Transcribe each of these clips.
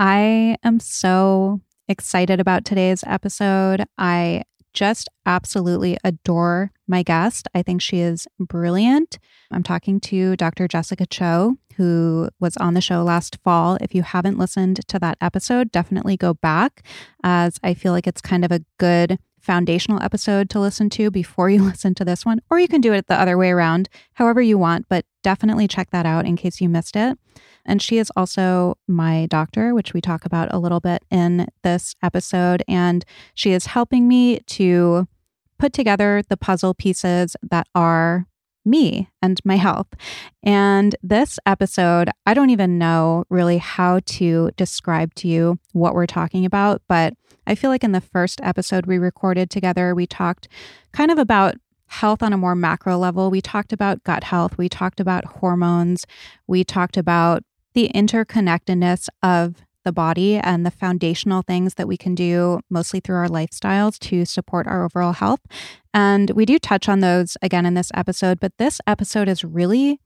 I am so excited about today's episode. I just absolutely adore my guest. I think she is brilliant. I'm talking to Dr. Jessica Cho, who was on the show last fall. If you haven't listened to that episode, definitely go back, as I feel like it's kind of a good foundational episode to listen to before you listen to this one, or you can do it the other way around, however you want, but definitely check that out in case you missed it. And she is also my doctor, which we talk about a little bit in this episode. And she is helping me to put together the puzzle pieces that are me and my health. And this episode, I don't even know really how to describe to you what we're talking about, but I feel like in the first episode we recorded together, we talked kind of about health on a more macro level. We talked about gut health, we talked about hormones, we talked about the interconnectedness of the body and the foundational things that we can do mostly through our lifestyles to support our overall health. And we do touch on those again in this episode, but this episode is really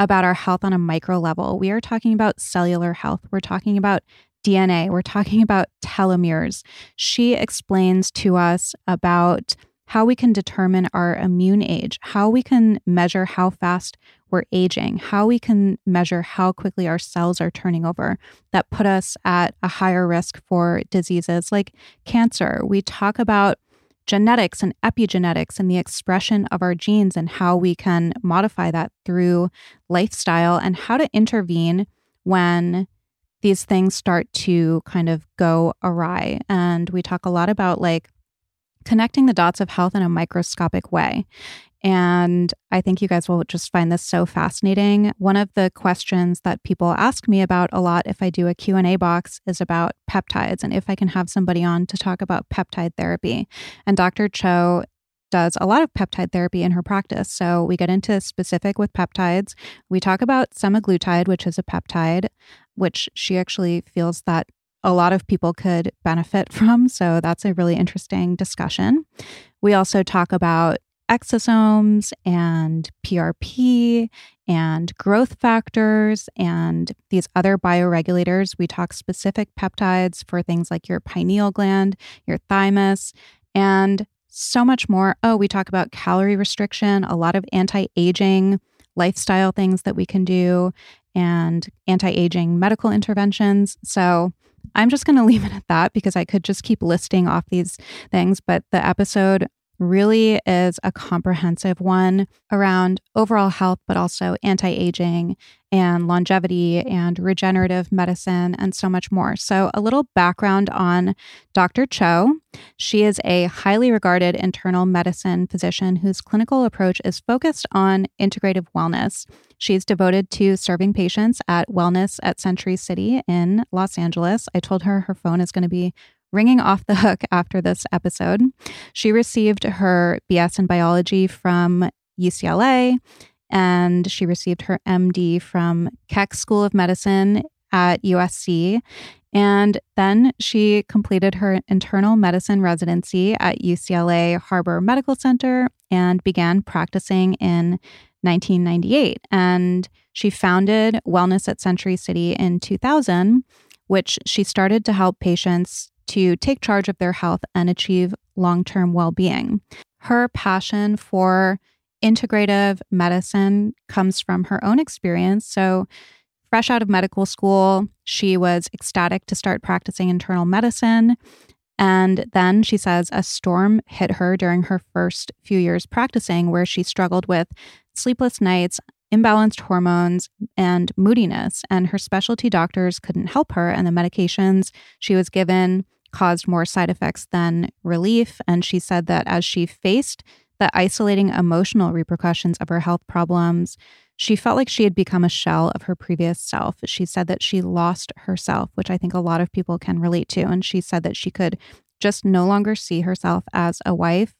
about our health on a micro level. We are talking about cellular health. We're talking about DNA. We're talking about telomeres. She explains to us about how we can determine our immune age, how we can measure how fast we're aging, how we can measure how quickly our cells are turning over that put us at a higher risk for diseases like cancer. We talk about genetics and epigenetics and the expression of our genes and how we can modify that through lifestyle and how to intervene when these things start to kind of go awry. And we talk a lot about like connecting the dots of health in a microscopic way. And I think you guys will just find this so fascinating. One of the questions that people ask me about a lot if I do a Q&A box is about peptides and if I can have somebody on to talk about peptide therapy. And Dr. Cho does a lot of peptide therapy in her practice. So we get into specific with peptides. We talk about semaglutide, which is a peptide, which she actually feels that a lot of people could benefit from. So that's a really interesting discussion. We also talk about exosomes and PRP and growth factors and these other bioregulators. We talk specific peptides for things like your pineal gland, your thymus, and so much more. Oh, we talk about calorie restriction, a lot of anti aging lifestyle things that we can do, and anti aging medical interventions. So, I'm just going to leave it at that because I could just keep listing off these things. But the episode really is a comprehensive one around overall health, but also anti aging and longevity and regenerative medicine and so much more. So, a little background on Dr. Cho. She is a highly regarded internal medicine physician whose clinical approach is focused on integrative wellness. She's devoted to serving patients at Wellness at Century City in Los Angeles. I told her her phone is going to be ringing off the hook after this episode. She received her BS in biology from UCLA and she received her MD from Keck School of Medicine at USC. And then she completed her internal medicine residency at UCLA Harbor Medical Center and began practicing in 1998. And she founded Wellness at Century City in 2000, which she started to help patients to take charge of their health and achieve long term well being. Her passion for integrative medicine comes from her own experience. So, fresh out of medical school, she was ecstatic to start practicing internal medicine. And then she says a storm hit her during her first few years practicing, where she struggled with sleepless nights, imbalanced hormones, and moodiness. And her specialty doctors couldn't help her, and the medications she was given caused more side effects than relief. And she said that as she faced the isolating emotional repercussions of her health problems, she felt like she had become a shell of her previous self. She said that she lost herself, which I think a lot of people can relate to. And she said that she could just no longer see herself as a wife,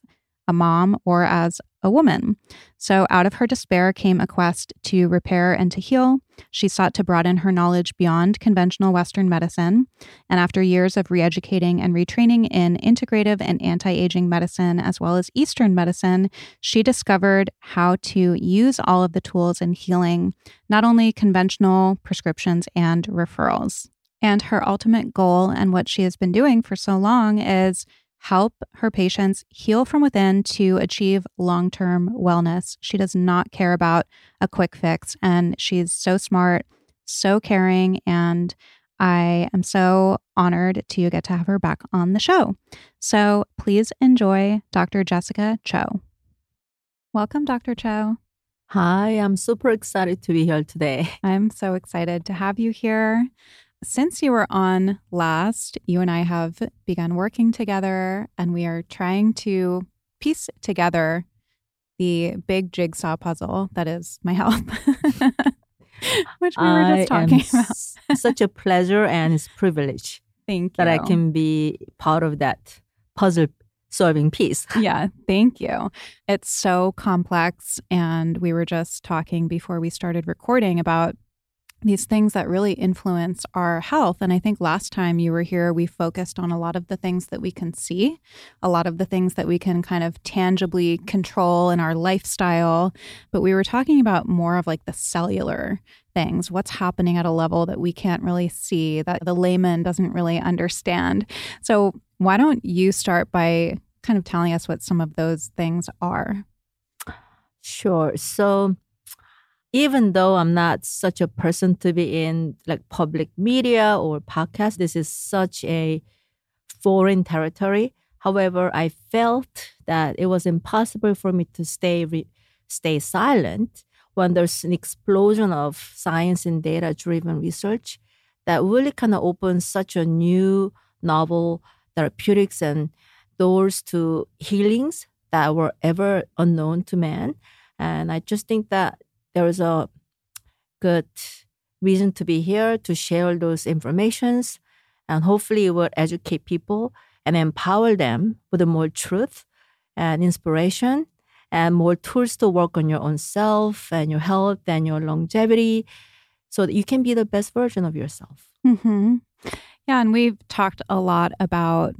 a mom, or as a woman. So, out of her despair came a quest to repair and to heal. She sought to broaden her knowledge beyond conventional Western medicine. And after years of re educating and retraining in integrative and anti aging medicine, as well as Eastern medicine, she discovered how to use all of the tools in healing, not only conventional prescriptions and referrals. And her ultimate goal, and what she has been doing for so long, is help her patients heal from within to achieve long term wellness. She does not care about a quick fix, and she's so smart, so caring, and I am so honored to get to have her back on the show. So please enjoy Dr. Jessica Cho. Welcome, Dr. Cho. Hi, I'm super excited to be here today. I'm so excited to have you here. Since you were on last, you and I have begun working together and we are trying to piece together the big jigsaw puzzle that is my health. Which we were just talking about. such a pleasure and it's privilege. Thank you. That I can be part of that puzzle solving piece. yeah, thank you. It's so complex. And we were just talking before we started recording about these things that really influence our health. And I think last time you were here, we focused on a lot of the things that we can see, a lot of the things that we can kind of tangibly control in our lifestyle. But we were talking about more of like the cellular things, what's happening at a level that we can't really see, that the layman doesn't really understand. So, why don't you start by kind of telling us what some of those things are? Sure. So, even though I'm not such a person to be in like public media or podcast, this is such a foreign territory. However, I felt that it was impossible for me to stay re- stay silent when there's an explosion of science and data driven research that really kind of opens such a new novel therapeutics and doors to healings that were ever unknown to man. And I just think that there is a good reason to be here to share those informations and hopefully it will educate people and empower them with more truth and inspiration and more tools to work on your own self and your health and your longevity so that you can be the best version of yourself. Mm-hmm. Yeah, and we've talked a lot about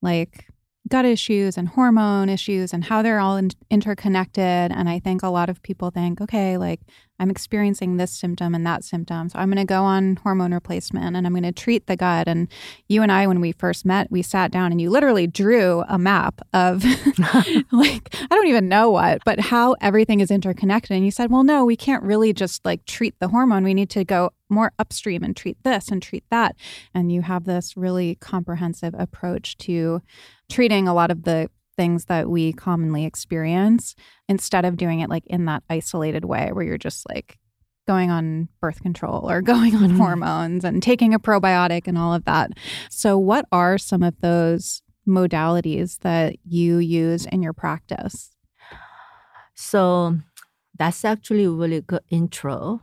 like gut issues and hormone issues and how they're all in- interconnected. And I think a lot of people think, okay, like I'm experiencing this symptom and that symptom. So I'm going to go on hormone replacement and I'm going to treat the gut. And you and I, when we first met, we sat down and you literally drew a map of like, I don't even know what, but how everything is interconnected. And you said, well, no, we can't really just like treat the hormone. We need to go more upstream and treat this and treat that. And you have this really comprehensive approach to treating a lot of the things that we commonly experience instead of doing it like in that isolated way where you're just like going on birth control or going on mm-hmm. hormones and taking a probiotic and all of that. So, what are some of those modalities that you use in your practice? So, that's actually a really good intro.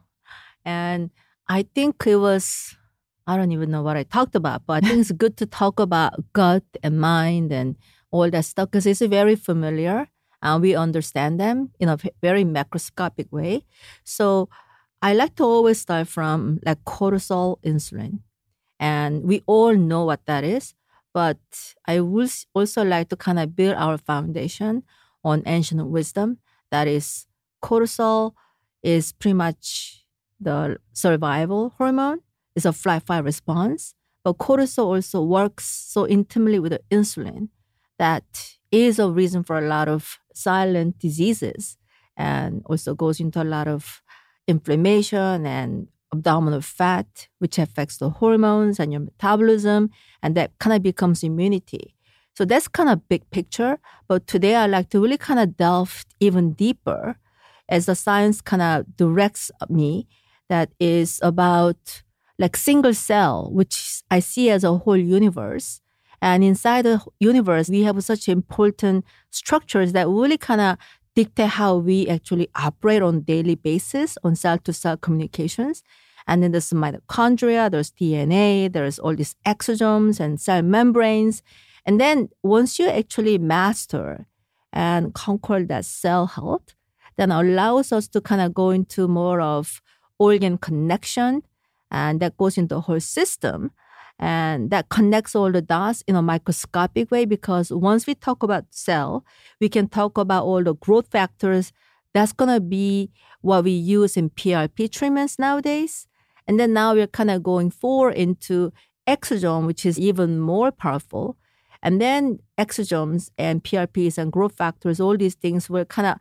And I think it was, I don't even know what I talked about, but I think it's good to talk about gut and mind and all that stuff because it's very familiar and we understand them in a very macroscopic way. So I like to always start from like cortisol insulin. And we all know what that is, but I would also like to kind of build our foundation on ancient wisdom. That is, cortisol is pretty much the survival hormone. It's a flight fight response. But cortisol also works so intimately with the insulin that is a reason for a lot of silent diseases and also goes into a lot of inflammation and abdominal fat, which affects the hormones and your metabolism, and that kind of becomes immunity. So that's kind of big picture. But today I like to really kind of delve even deeper as the science kind of directs me that is about like single cell, which I see as a whole universe. And inside the universe, we have such important structures that really kind of dictate how we actually operate on daily basis on cell to cell communications. And then there's mitochondria, there's DNA, there's all these exosomes and cell membranes. And then once you actually master and conquer that cell health, then allows us to kind of go into more of organ connection and that goes into the whole system and that connects all the dots in a microscopic way because once we talk about cell we can talk about all the growth factors. That's going to be what we use in prp treatments nowadays. And then now we're kind of going forward into exosome which is even more powerful. And then exosomes and prps and growth factors all these things will kind of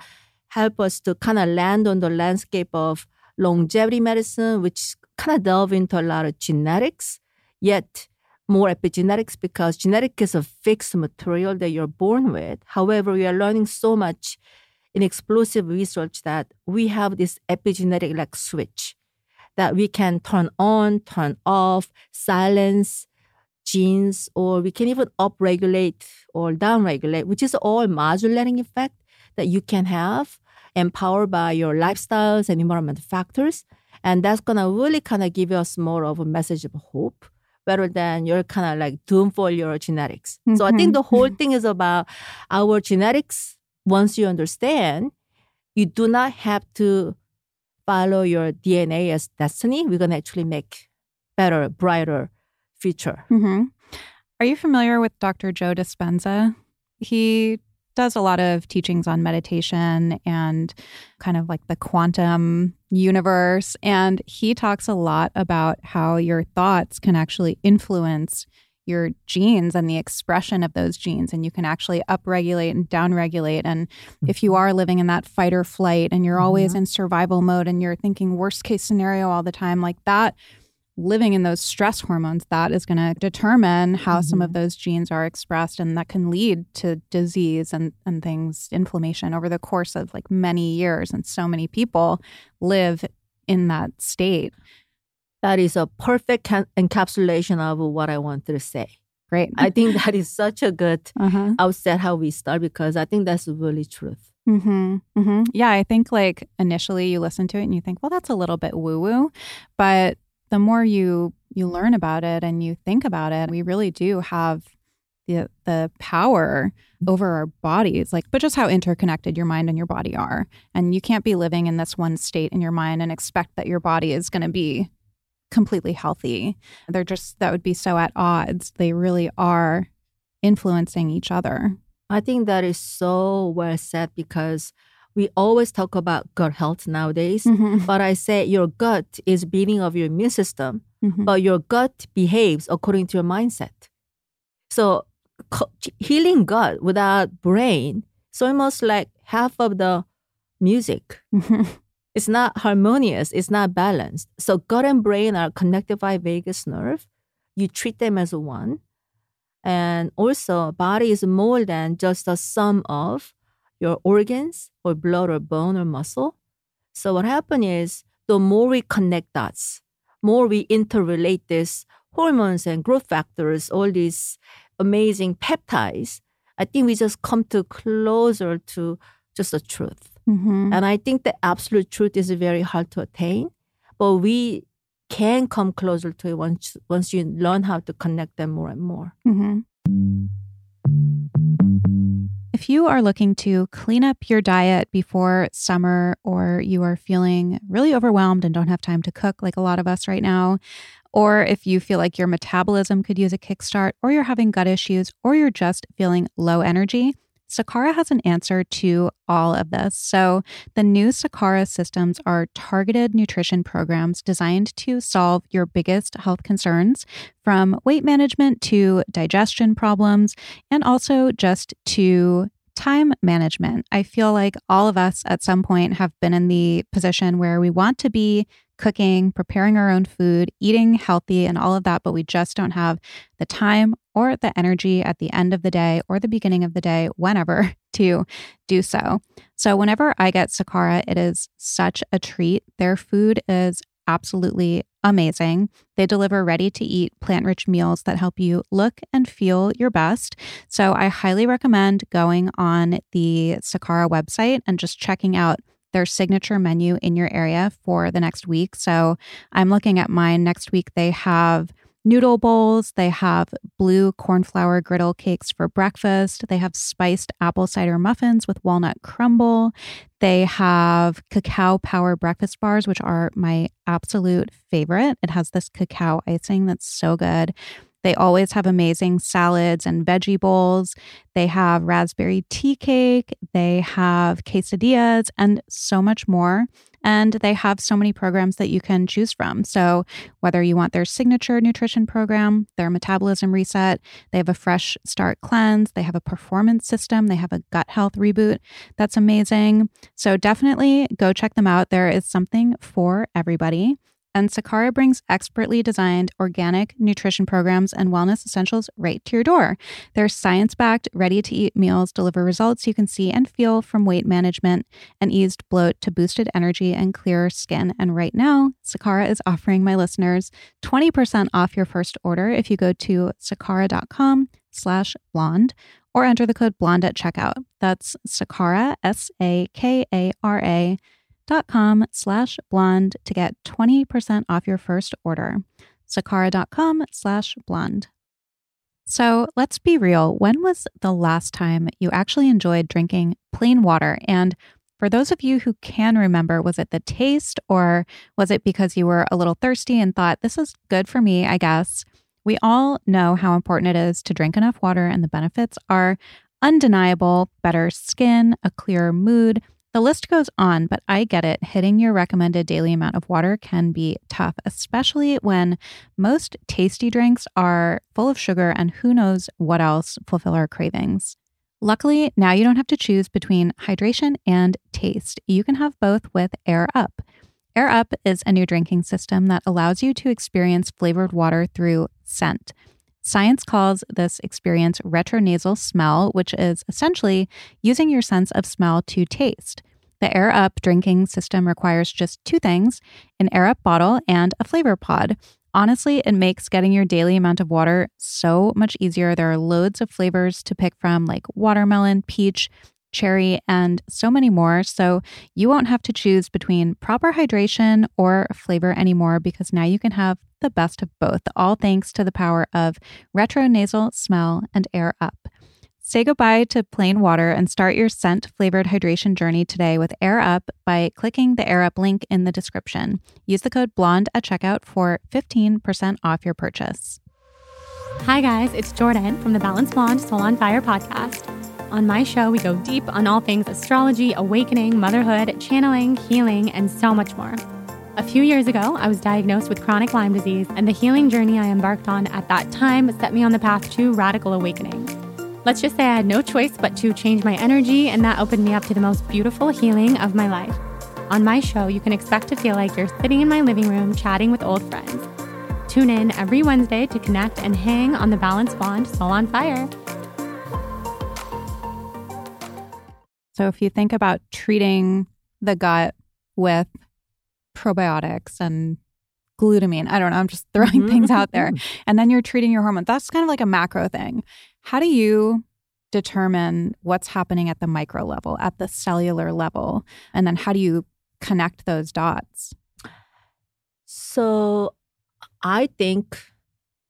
help us to kind of land on the landscape of longevity medicine which kind of delve into a lot of genetics, yet more epigenetics because genetic is a fixed material that you're born with. However, we are learning so much in explosive research that we have this epigenetic like switch that we can turn on, turn off, silence genes, or we can even upregulate or downregulate, which is all modulating effect that you can have empowered by your lifestyles and environmental factors. And that's to really kind of give us more of a message of hope rather than you're kind of like doomed for your genetics. Mm-hmm. So I think the whole thing is about our genetics. Once you understand, you do not have to follow your DNA as destiny. We're going to actually make better, brighter future. Mm-hmm. Are you familiar with Dr. Joe Dispenza? He does a lot of teachings on meditation and kind of like the quantum universe. And he talks a lot about how your thoughts can actually influence your genes and the expression of those genes. And you can actually upregulate and downregulate. And if you mm-hmm. are living in that fight or flight and you're always mm-hmm. in survival mode and you're thinking worst case scenario all the time, like that living in those stress hormones, that is going to determine how mm-hmm. some of mm-hmm. those genes are expressed. And that can lead to disease and, and things, inflammation over the course of like many years. And so many people live in that state. That is a perfect ca- encapsulation of what I wanted to say. Great. I think that is such a good uh-huh. outset how we start because I think that's really truth. Mm-hmm, mm-hmm. Yeah, I think like initially you listen to it and you think, well, that's a little bit woo woo. But the more you you learn about it and you think about it, we really do have the the power over our bodies like but just how interconnected your mind and your body are. And you can't be living in this one state in your mind and expect that your body is going to be completely healthy. They're just that would be so at odds. They really are influencing each other. I think that is so well said because we always talk about gut health nowadays, mm-hmm. but I say your gut is beating of your immune system, mm-hmm. but your gut behaves according to your mindset. So healing gut without brain, so almost like half of the music. Mm-hmm. It's not harmonious. It's not balanced. So gut and brain are connected by vagus nerve. You treat them as one. And also, body is more than just a sum of your organs or blood or bone or muscle. So what happens is the more we connect dots, more we interrelate these hormones and growth factors, all these amazing peptides, I think we just come to closer to just the truth. Mm-hmm. And I think the absolute truth is very hard to attain, but we can come closer to it once once you learn how to connect them more and more. Mm-hmm. If you are looking to clean up your diet before summer, or you are feeling really overwhelmed and don't have time to cook like a lot of us right now, or if you feel like your metabolism could use a kickstart, or you're having gut issues, or you're just feeling low energy, Sakara has an answer to all of this. So, the new Sakara systems are targeted nutrition programs designed to solve your biggest health concerns from weight management to digestion problems, and also just to time management. I feel like all of us at some point have been in the position where we want to be cooking, preparing our own food, eating healthy, and all of that, but we just don't have the time or the energy at the end of the day or the beginning of the day, whenever, to do so. So, whenever I get Sakara, it is such a treat. Their food is absolutely amazing. They deliver ready to eat plant rich meals that help you look and feel your best. So, I highly recommend going on the Sakara website and just checking out their signature menu in your area for the next week. So I'm looking at mine next week. They have noodle bowls, they have blue cornflower griddle cakes for breakfast, they have spiced apple cider muffins with walnut crumble, they have cacao power breakfast bars, which are my absolute favorite. It has this cacao icing that's so good. They always have amazing salads and veggie bowls. They have raspberry tea cake. They have quesadillas and so much more. And they have so many programs that you can choose from. So, whether you want their signature nutrition program, their metabolism reset, they have a fresh start cleanse, they have a performance system, they have a gut health reboot. That's amazing. So, definitely go check them out. There is something for everybody and Sakara brings expertly designed organic nutrition programs and wellness essentials right to your door. Their science backed, ready to eat meals deliver results you can see and feel from weight management and eased bloat to boosted energy and clearer skin. And right now, Sakara is offering my listeners 20% off your first order if you go to sakara.com slash blonde or enter the code blonde at checkout. That's Sakara, S A K A R A sakara.com slash blonde to get 20% off your first order. sakara.com slash blonde. So let's be real. When was the last time you actually enjoyed drinking plain water? And for those of you who can remember, was it the taste or was it because you were a little thirsty and thought, this is good for me, I guess? We all know how important it is to drink enough water, and the benefits are undeniable better skin, a clearer mood, the list goes on, but I get it. Hitting your recommended daily amount of water can be tough, especially when most tasty drinks are full of sugar and who knows what else fulfill our cravings. Luckily, now you don't have to choose between hydration and taste. You can have both with Air Up. Air Up is a new drinking system that allows you to experience flavored water through scent. Science calls this experience retronasal smell, which is essentially using your sense of smell to taste. The Air Up drinking system requires just two things an Air Up bottle and a flavor pod. Honestly, it makes getting your daily amount of water so much easier. There are loads of flavors to pick from, like watermelon, peach, cherry, and so many more. So you won't have to choose between proper hydration or flavor anymore because now you can have the best of both, all thanks to the power of retro nasal smell and air up. Say goodbye to plain water and start your scent flavored hydration journey today with Air Up by clicking the Air Up link in the description. Use the code BLONDE at checkout for 15% off your purchase. Hi, guys, it's Jordan from the Balanced Blonde Soul on Fire podcast. On my show, we go deep on all things astrology, awakening, motherhood, channeling, healing, and so much more. A few years ago, I was diagnosed with chronic Lyme disease, and the healing journey I embarked on at that time set me on the path to radical awakening. Let's just say I had no choice but to change my energy, and that opened me up to the most beautiful healing of my life. On my show, you can expect to feel like you're sitting in my living room chatting with old friends. Tune in every Wednesday to connect and hang on the Balanced Blonde Soul on Fire. So, if you think about treating the gut with probiotics and glutamine. I don't know. I'm just throwing mm-hmm. things out there. Mm-hmm. And then you're treating your hormones. That's kind of like a macro thing. How do you determine what's happening at the micro level, at the cellular level? And then how do you connect those dots? So I think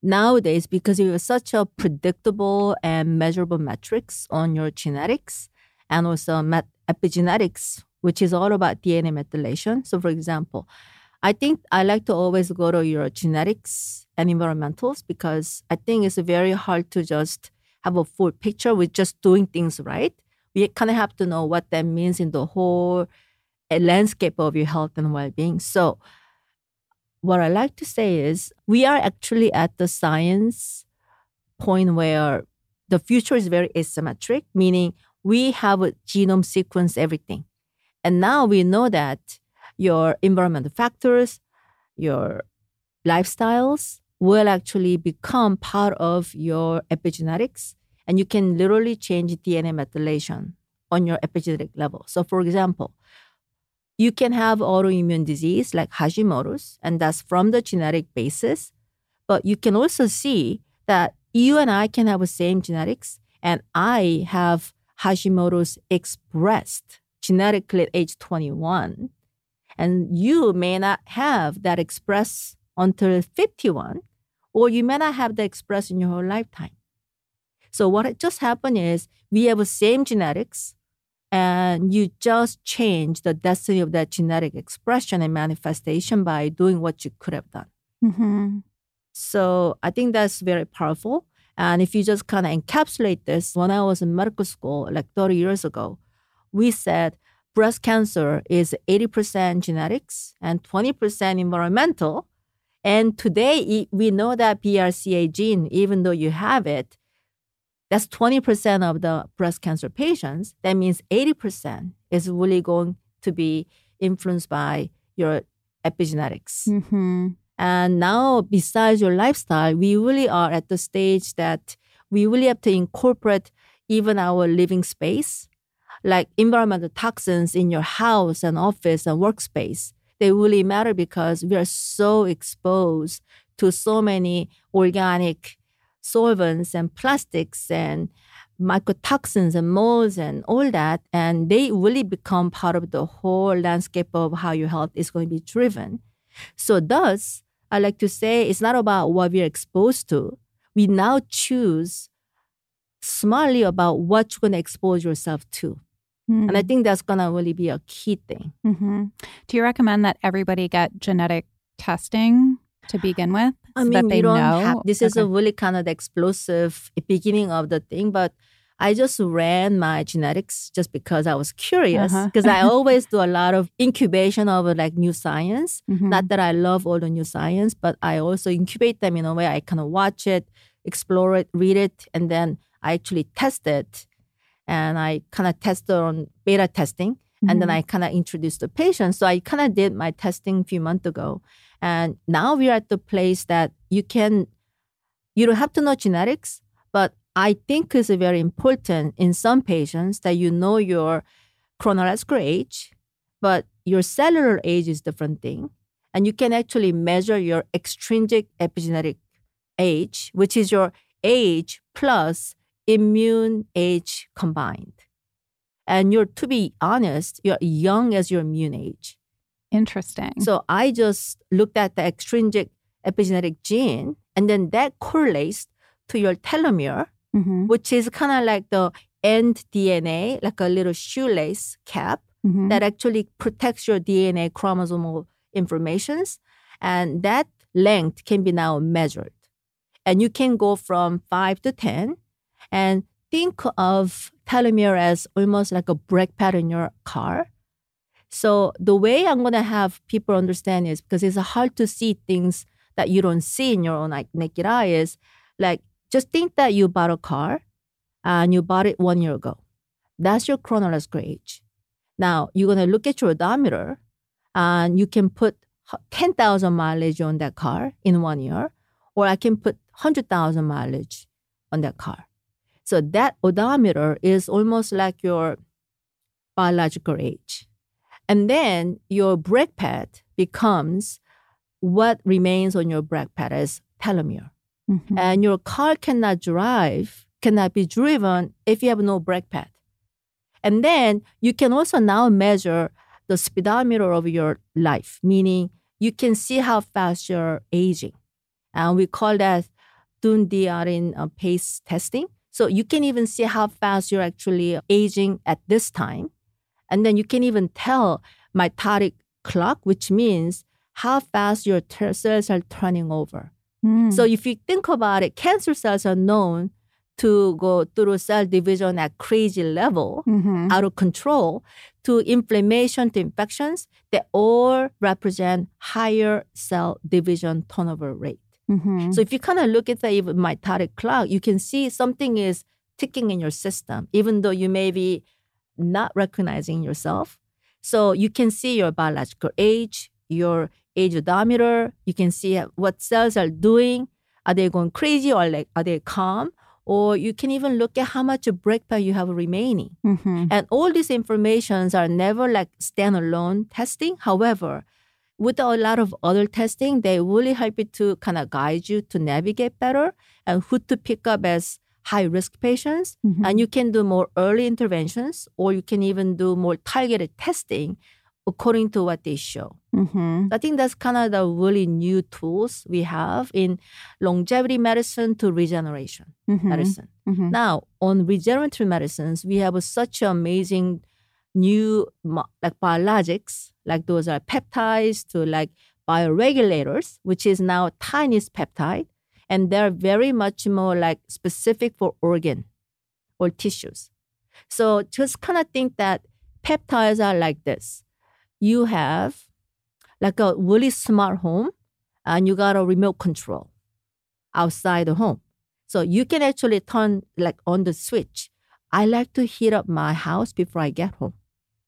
nowadays, because you have such a predictable and measurable metrics on your genetics and also met- epigenetics, which is all about DNA methylation. So, for example, I think I like to always go to your genetics and environmentals because I think it's very hard to just have a full picture with just doing things right. we kind of have to know what that means in the whole uh, landscape of your health and well-being. So what I like to say is we are actually at the science point where the future is very asymmetric, meaning we have a genome sequence everything. And now we know that your environmental factors, your lifestyles will actually become part of your epigenetics. And you can literally change DNA methylation on your epigenetic level. So, for example, you can have autoimmune disease like Hashimoto's, and that's from the genetic basis. But you can also see that you and I can have the same genetics, and I have Hashimoto's expressed genetically at age 21. And you may not have that expressed until 51, or you may not have that expressed in your whole lifetime. So what just happened is we have the same genetics, and you just change the destiny of that genetic expression and manifestation by doing what you could have done. Mm-hmm. So I think that's very powerful. And if you just kind of encapsulate this, when I was in medical school, like 30 years ago, we said breast cancer is 80% genetics and 20% environmental. And today we know that BRCA gene, even though you have it, that's 20% of the breast cancer patients. That means 80% is really going to be influenced by your epigenetics. Mm-hmm. And now, besides your lifestyle, we really are at the stage that we really have to incorporate even our living space, like environmental toxins in your house and office and workspace. They really matter because we are so exposed to so many organic solvents and plastics and mycotoxins and molds and all that. And they really become part of the whole landscape of how your health is going to be driven. So, thus, I like to say it's not about what we're exposed to. We now choose smartly about what you're going to expose yourself to. Mm-hmm. And I think that's going to really be a key thing. Mm-hmm. Do you recommend that everybody get genetic testing to begin with? I so mean, that they know? have, this is a really kind of explosive beginning of the thing, but I just ran my genetics just because I was curious. Uh-huh. Because I always do a lot of incubation of like new science. Mhm. Not that I love all the new science, but I also incubate them in a way I kind of watch it, explore it, read it, and then I actually test it. And I kind of tested on beta testing. And then Mhm. I kind of introduced the patient. So I kind of did my testing a few months ago. And now we're at the place that you can, you don't have to know genetics, but I think it's very important in some patients that you know your chronological age, but your cellular age is a different thing. And you can actually measure your extrinsic epigenetic age, which is your age plus immune age combined. And you're, to be honest, you're young as your immune age. Interesting. So I just looked at the extrinsic epigenetic gene, and then that correlates to your telomere, Mhm. which is kind of like the end DNA, like a little shoelace cap Mhm. that actually protects your DNA chromosomal informations. And that length can be now measured. And you can go from five to 10 and think of telomere as almost like a brake pad in your car. So the way I'm going to have people understand is because it's hard to see things that you don't see in your own like, naked eye is like, just think that you bought a car and you bought it one year ago. That's your chronological age. Now you're going to look at your odometer and you can put 10,000 mileage on that car in one year, or I can put 100,000 mileage on that car. So that odometer is almost like your biological age. And then your brake pad becomes what remains on your brake pad as telomere. Mhm. And your car cannot drive, cannot be driven if you have no brake pad. And then you can also now measure the speedometer of your life, meaning you can see how fast you're aging. And we call that Dunedin uh, pace testing. So you can even see how fast you're actually aging at this time. And then you can even tell mitotic clock, which means how fast your cells are turning over. Mm. So if you think about it, cancer cells are known to go through cell division at crazy level, Mm-hmm. out of control, to inflammation to infections, they all represent higher cell division turnover rate. Mm-hmm. So if you kind of look at the even mitotic clock, you can see something is ticking in your system, even though you may be not recognizing yourself. So you can see your biological age, your age odometer. You can see what cells are doing. Are they going crazy or like are they calm? Or you can even look at how much brake pad you have remaining. Mm-hmm. And all these informations are never like standalone testing. However, with a lot of other testing, they really help you to kind of guide you to navigate better and who to pick up as high risk patients. Mhm. And you can do more early interventions or you can even do more targeted testing according to what they show. Mm-hmm. I think that's kind of the really new tools we have in longevity medicine to regeneration Mm-hmm. medicine. Mm-hmm. Now, on regenerative medicines, we have such amazing new like biologics, like those are peptides to like bioregulators, which is now tiniest peptide, and they're very much more like specific for organ or tissues. So just kind of think that peptides are like this. You have like a really smart home and you got a remote control outside the home. So you can actually turn like on the switch. I like to heat up my house before I get home.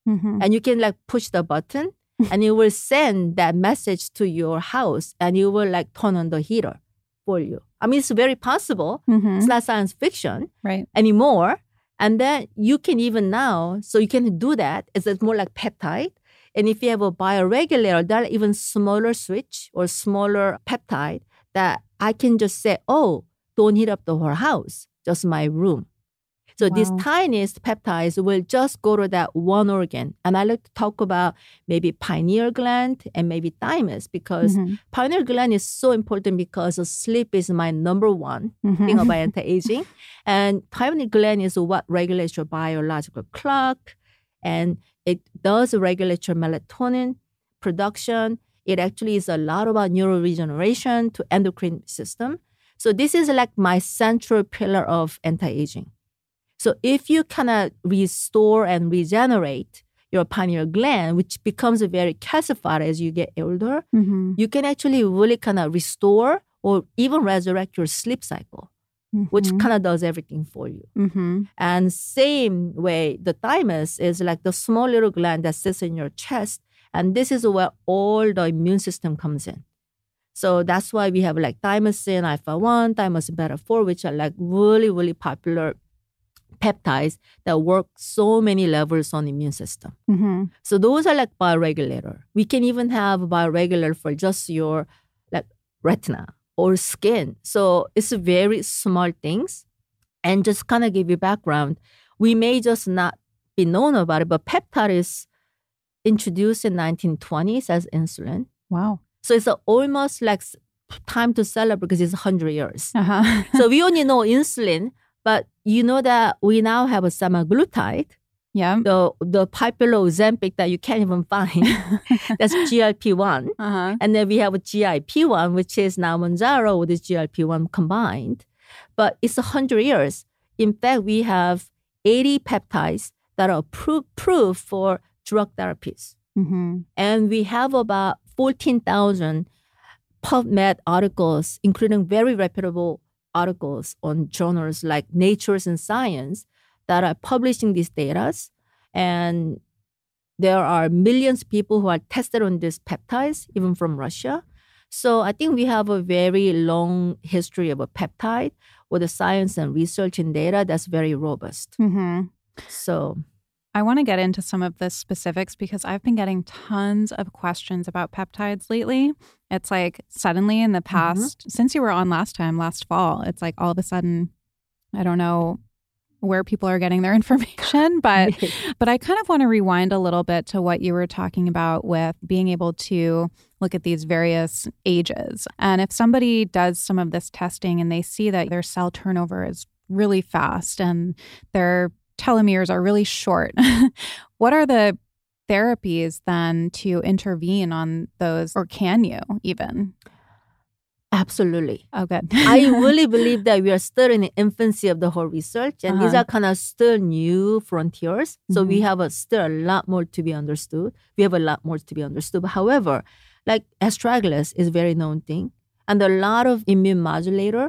Mm-hmm. And you can like push the button and it will send that message to your house and it will like turn on the heater for you. I mean, it's very possible. Mm-hmm. It's not science fiction Right. anymore. And then you can even now, so you can do that. It's it's more like peptide. And if you have a bioregulator, that even smaller switch or smaller peptide that I can just say, oh, don't heat up the whole house, just my room. So these tiniest peptides will just go to that one organ. And I like to talk about maybe pineal gland and maybe thymus because Mhm. pineal gland is so important because sleep is my number one Mhm. thing about anti-aging. And pineal gland is what regulates your biological clock, and it does regulate your melatonin production. It actually is a lot about neuroregeneration to endocrine system. So this is like my central pillar of anti-aging. So if you kind of restore and regenerate your pineal gland, which becomes very calcified as you get older, Mhm. you can actually really kind of restore or even resurrect your sleep cycle, which Mhm. kind of does everything for you. Mhm. And same way, the thymus is like the small little gland that sits in your chest, and this is where all the immune system comes in. So that's why we have like thymosin alpha one, thymosin beta four, which are like really really popular peptides that work so many levels on immune system. Mhm. So those are like bioregulator. We can even have a bioregulator for just your like retina or skin. So it's very small things. And just kind of give you background, we may just not be known about it, but peptide is introduced in 1920s as insulin. Wow. So it's almost like time to celebrate because it's 100 years. Uh-huh. so we only know insulin, but you know that we now have a semaglutide yeah. the the popular Ozempic that you can't even find. That's GLP one, Uh-huh. and then we have a GIP one, which is now Mounjaro with this GLP one combined. But it's a hundred years. In fact, we have eighty peptides that are approved approved for drug therapies, Mm-hmm. and we have about fourteen thousand PubMed articles, including very reputable articles on journals like Nature's and Science that are publishing these data. And there are millions of people who are tested on these peptides, even from Russia. So I think we have a very long history of a peptide with the science and research and data that's very robust. Mm-hmm. So I want to get into some of the specifics because I've been getting tons of questions about peptides lately. It's like suddenly in the past, since you were on last time, last fall, it's like all of a sudden, I don't know where people are getting their information, but but I kind of want to rewind a little bit to what you were talking about with being able to look at these various ages. And if somebody does some of this testing and they see that their cell turnover is really fast and their telomeres are really short, what are the therapies then to intervene on those, or can you even? Absolutely. Okay. I really believe that we are still in the infancy of the whole research, and these Uh-huh. are kind of still new frontiers. So we Mhm. have a, still a lot more to be understood. We have a lot more to be understood. But however, like astragalus is a very known thing, and a lot of immune modulator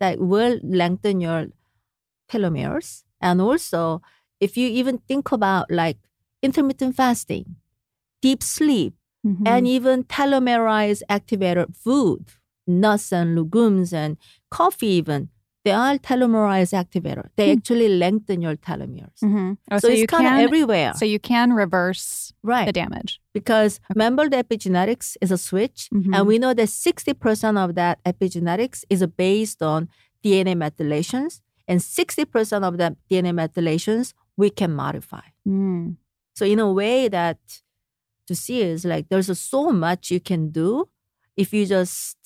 that will lengthen your telomeres. And also, if you even think about like intermittent fasting, deep sleep, Mhm. and even telomerase activated food, nuts and legumes and coffee even, they are telomerase activator. They Hmm. actually lengthen your telomeres. Mhm. Oh, So, you it's kind of everywhere. So you can reverse right. the damage. because remember the epigenetics is a switch. Mhm. And we know that 60% of that epigenetics is based on DNA methylations. And 60% of that DNA methylations we can modify. Mm. So in a way that to see is like there's so much you can do if you just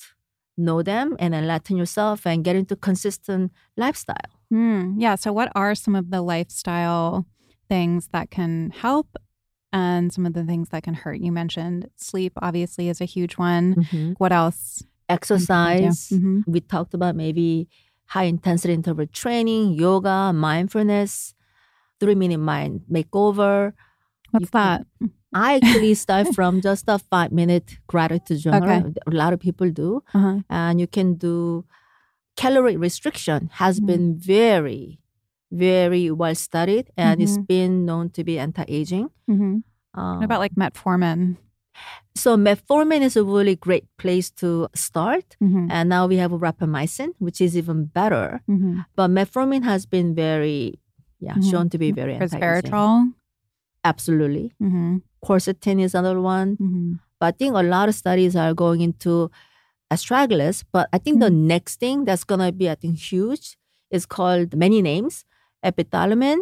know them and enlighten yourself and get into consistent lifestyle. Hmm. Yeah. So, what are some of the lifestyle things that can help and some of the things that can hurt? You mentioned sleep, obviously, is a huge one. What else? Exercise. Mhm. We talked about maybe high intensity interval training, yoga, mindfulness, three minute mind makeover. What's You can- that? I actually start from just a five minute gratitude journal. Okay. A lot of people do. Uh-huh. and you can do calorie restriction has Mhm. been very very well studied and it's Mhm. been known to be anti-aging hmm um, What about like metformin? so metformin is a really great place to start Mm-hmm. and now we have rapamycin which is even better Mm-hmm. but metformin has been very yeah Mhm. shown to be very anti-aging Resveratrol. absolutely Mm-hmm. Quercetin is another one Mm-hmm. But I think a lot of studies are going into astragalus. But I think the Mm-hmm. next thing that's going to be, I think, huge is called many names, epithalamin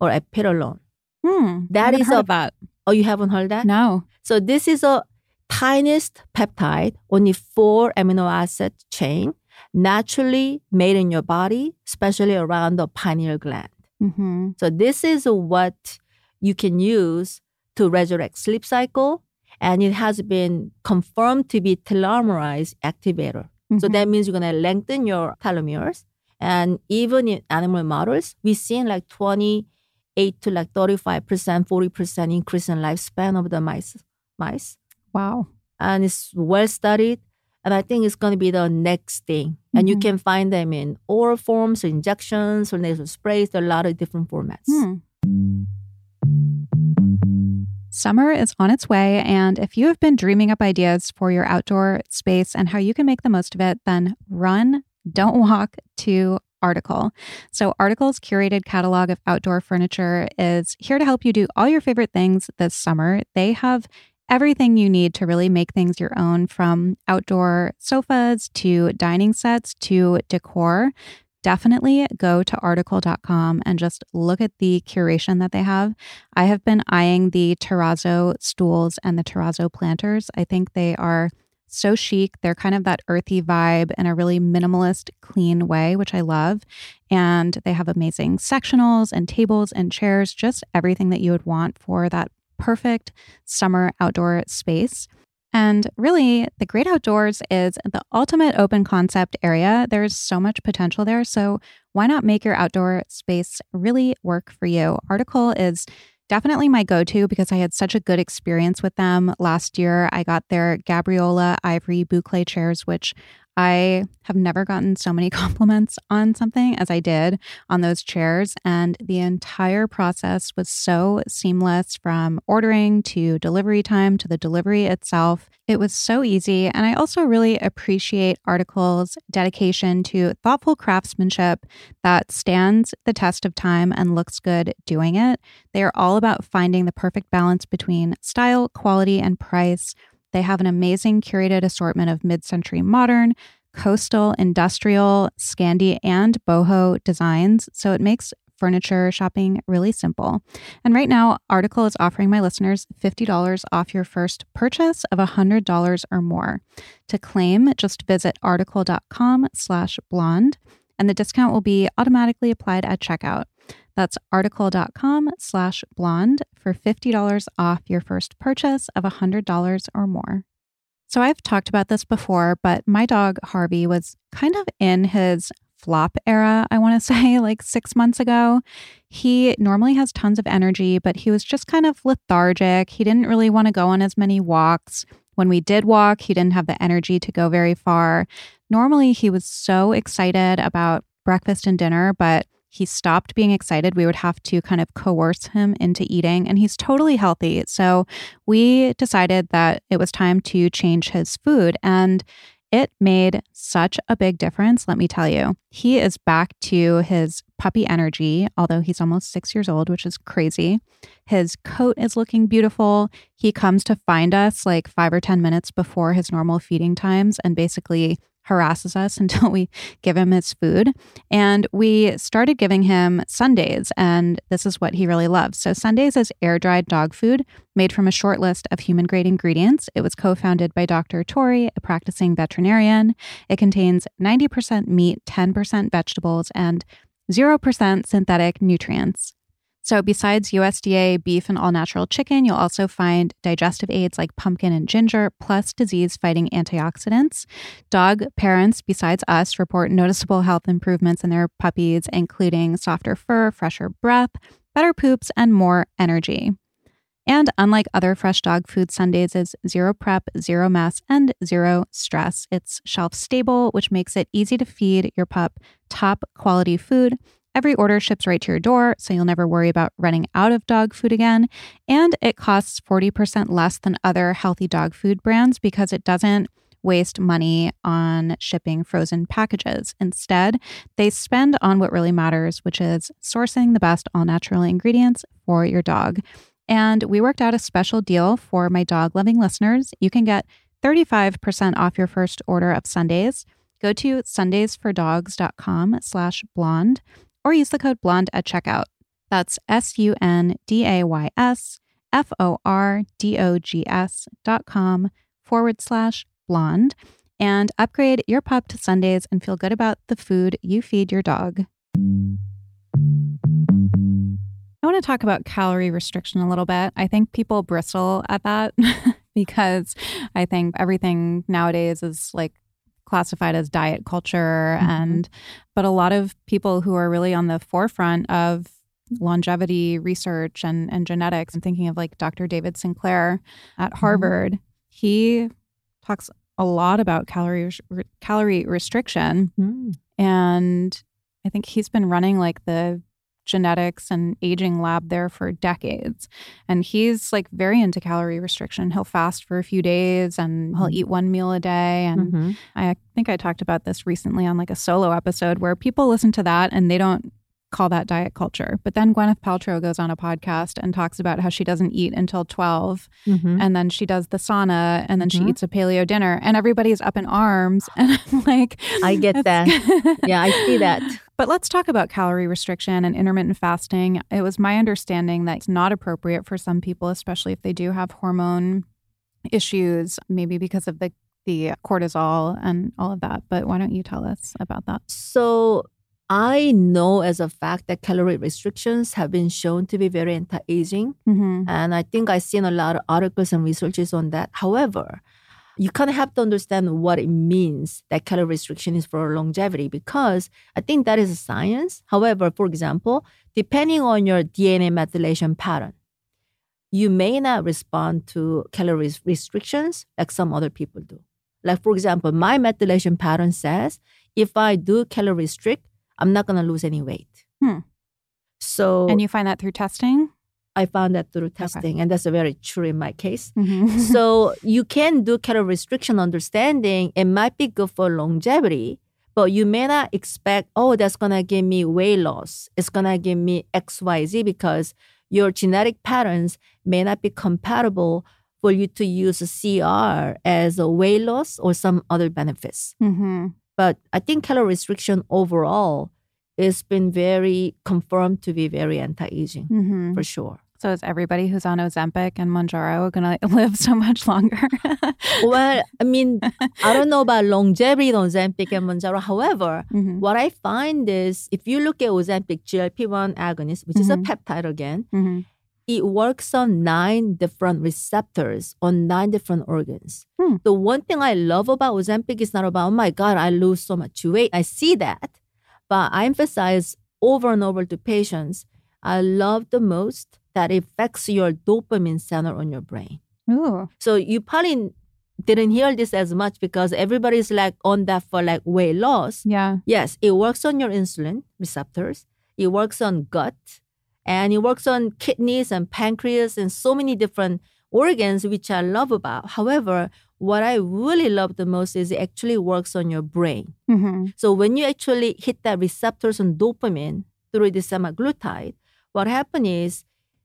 or epirolone. Hmm. That is a- that. Oh, you haven't heard that? No. So this is a tiniest peptide, only four amino acid chain, naturally made in your body, especially around the pineal gland. Mm-hmm. So this is what you can use to resurrect sleep cycle, and it has been confirmed to be telomerase activator. So Mm-hmm. that means you're gonna lengthen your telomeres, and even in animal models, we've seen like 28 to like 35 percent, 40 percent increase in lifespan of the mice. Mice, wow. and it's well studied. And I think it's going to be the next thing. And you Mhm. can find them in oral forms, or injections, or nasal sprays. There are a lot of different formats. Hmm. Summer is on its way, and if you have been dreaming up ideas for your outdoor space and how you can make the most of it, then run, don't walk to Article. So, Article's curated catalog of outdoor furniture is here to help you do all your favorite things this summer. They have everything you need to really make things your own from outdoor sofas to dining sets to decor definitely go to article.com and just look at the curation that they have. I have been eyeing the terrazzo stools and the terrazzo planters. I think they are so chic. They're kind of that earthy vibe in a really minimalist, clean way, which I love. And they have amazing sectionals and tables and chairs, just everything that you would want for that perfect summer outdoor space. And really, the great outdoors is the ultimate open concept area. There's so much potential there. So, why not make your outdoor space really work for you? Article is definitely my go to because I had such a good experience with them last year. I got their Gabriola Ivory Boucle chairs, which I have never gotten so many compliments on something as I did on those chairs. And the entire process was so seamless from ordering to delivery time to the delivery itself. It was so easy. And I also really appreciate Article's dedication to thoughtful craftsmanship that stands the test of time and looks good doing it. They are all about finding the perfect balance between style, quality, and price. They have an amazing curated assortment of mid century modern, coastal, industrial, Scandi, and boho designs. So it makes furniture shopping really simple. And right now, Article is offering my listeners $50 off your first purchase of $100 or more. To claim, just visit article.com slash blonde, and the discount will be automatically applied at checkout. That's article.com slash blonde for $50 off your first purchase of $100 or more. So I've talked about this before, but my dog Harvey was kind of in his flop era, I want to say, like six months ago. He normally has tons of energy, but he was just kind of lethargic. He didn't really want to go on as many walks. When we did walk, he didn't have the energy to go very far. Normally, he was so excited about breakfast and dinner, but he stopped being excited. We would have to kind of coerce him into eating, and he's totally healthy. So we decided that it was time to change his food. And it made such a big difference, let me tell you. He is back to his puppy energy, although he's almost six years old, which is crazy. His coat is looking beautiful. He comes to find us like five or 10 minutes before his normal feeding times and basically harasses us until we give him his food. And we started giving him Sundays, and this is what he really loves. So, Sundays is air dried dog food made from a short list of human grade ingredients. It was co founded by Dr. Tori, a practicing veterinarian. It contains 90% meat, 10% vegetables, and 0% synthetic nutrients. So, besides USDA beef and all natural chicken, you'll also find digestive aids like pumpkin and ginger, plus disease fighting antioxidants. Dog parents, besides us, report noticeable health improvements in their puppies, including softer fur, fresher breath, better poops, and more energy. And unlike other fresh dog food, Sundays is zero prep, zero mess, and zero stress. It's shelf stable, which makes it easy to feed your pup top quality food Every order ships right to your door, so you'll never worry about running out of dog food again. And it costs 40% less than other healthy dog food brands because it doesn't waste money on shipping frozen packages. Instead, they spend on what really matters, which is sourcing the best all natural ingredients for your dog. And we worked out a special deal for my dog loving listeners. You can get 35% off your first order of Sundays. Go to sundaysfordogs.com slash blonde or use the code BLONDE at checkout. That's S U N D A Y S F O R D O G S dot com forward slash blonde and upgrade your pup to Sundays and feel good about the food you feed your dog. I want to talk about calorie restriction a little bit. I think people bristle at that because I think everything nowadays is like classified as diet culture mm-hmm. and but a lot of people who are really on the forefront of longevity research and, and genetics i'm thinking of like dr david sinclair at mm-hmm. harvard mm-hmm. he talks a lot about calorie re- calorie restriction mm. and i think he's been running like the genetics and aging lab there for decades. And he's like very into calorie restriction. He'll fast for a few days and he'll mm-hmm. eat one meal a day. And mm-hmm. I think I talked about this recently on like a solo episode where people listen to that and they don't call that diet culture. But then Gwyneth Paltrow goes on a podcast and talks about how she doesn't eat until 12 mm-hmm. and then she does the sauna and then mm-hmm. she eats a paleo dinner and everybody's up in arms and I'm like I get that. yeah, I see that. But let's talk about calorie restriction and intermittent fasting. It was my understanding that it's not appropriate for some people, especially if they do have hormone issues, maybe because of the the cortisol and all of that. But why don't you tell us about that? So I know as a fact that calorie restrictions have been shown to be very anti-aging. Mm-hmm. And I think I've seen a lot of articles and researches on that. However, you kind of have to understand what it means that calorie restriction is for longevity because I think that is a science. However, for example, depending on your DNA methylation pattern, you may not respond to calorie restrictions like some other people do. Like, for example, my methylation pattern says if I do calorie restrict, I'm not going to lose any weight. Hmm. So, and you find that through testing? I found that through testing, okay. and that's very true in my case. Mm-hmm. so you can do calorie restriction understanding. It might be good for longevity, but you may not expect, oh, that's gonna give me weight loss. It's gonna give me X, Y, Z because your genetic patterns may not be compatible for you to use a CR as a weight loss or some other benefits. Mm-hmm. But I think calorie restriction overall has been very confirmed to be very anti-aging mm-hmm. for sure. So is everybody who's on Ozempic and Mounjaro going to live so much longer? well, I mean, I don't know about longevity on Ozempic and Mounjaro. However, mm-hmm. what I find is if you look at Ozempic GLP-1 agonist, which mm-hmm. is a mm-hmm. peptide again, mm-hmm. it works on nine different receptors on nine different organs. Hmm. The one thing I love about Ozempic is not about, oh my God, I lose so much weight. I see that. But I emphasize over and over to patients, I love the most that affects your dopamine center on your brain. Ooh. So you probably didn't hear this as much because everybody's like on that for like weight loss. Yeah. Yes, it works on your insulin receptors. It works on gut and it works on kidneys and pancreas and so many different organs, which I love about. However, what I really love the most is it actually works on your brain. Mm-hmm. So when you actually hit that receptors on dopamine through the semaglutide, what happens is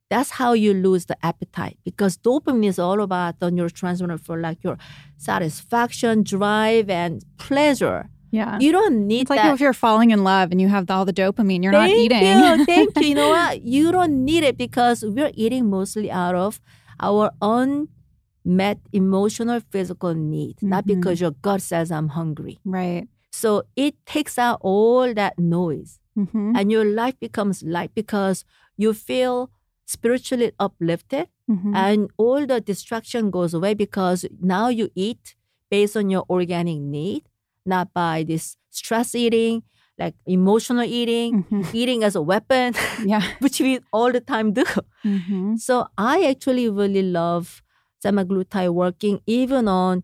that's how you lose the appetite because dopamine is all about the neurotransmitter for like your satisfaction, drive, and pleasure. Yeah. You don't need that. it's like that. if you're falling in love and you have all the dopamine, you're not Thank eating. You, thank you. You know what? You don't need it because we're eating mostly out of our unmet emotional, physical need, not Mhm. because your gut says I'm hungry. right. So it takes out all that noise Mm-hmm. and your life becomes light because you feel spiritually uplifted Mm-hmm. and all the distraction goes away because now you eat based on your organic need, not by this stress eating, like emotional eating, Mhm. eating as a weapon, Yeah. which we all the time do. Mm-hmm. So I actually really love semaglutide working even on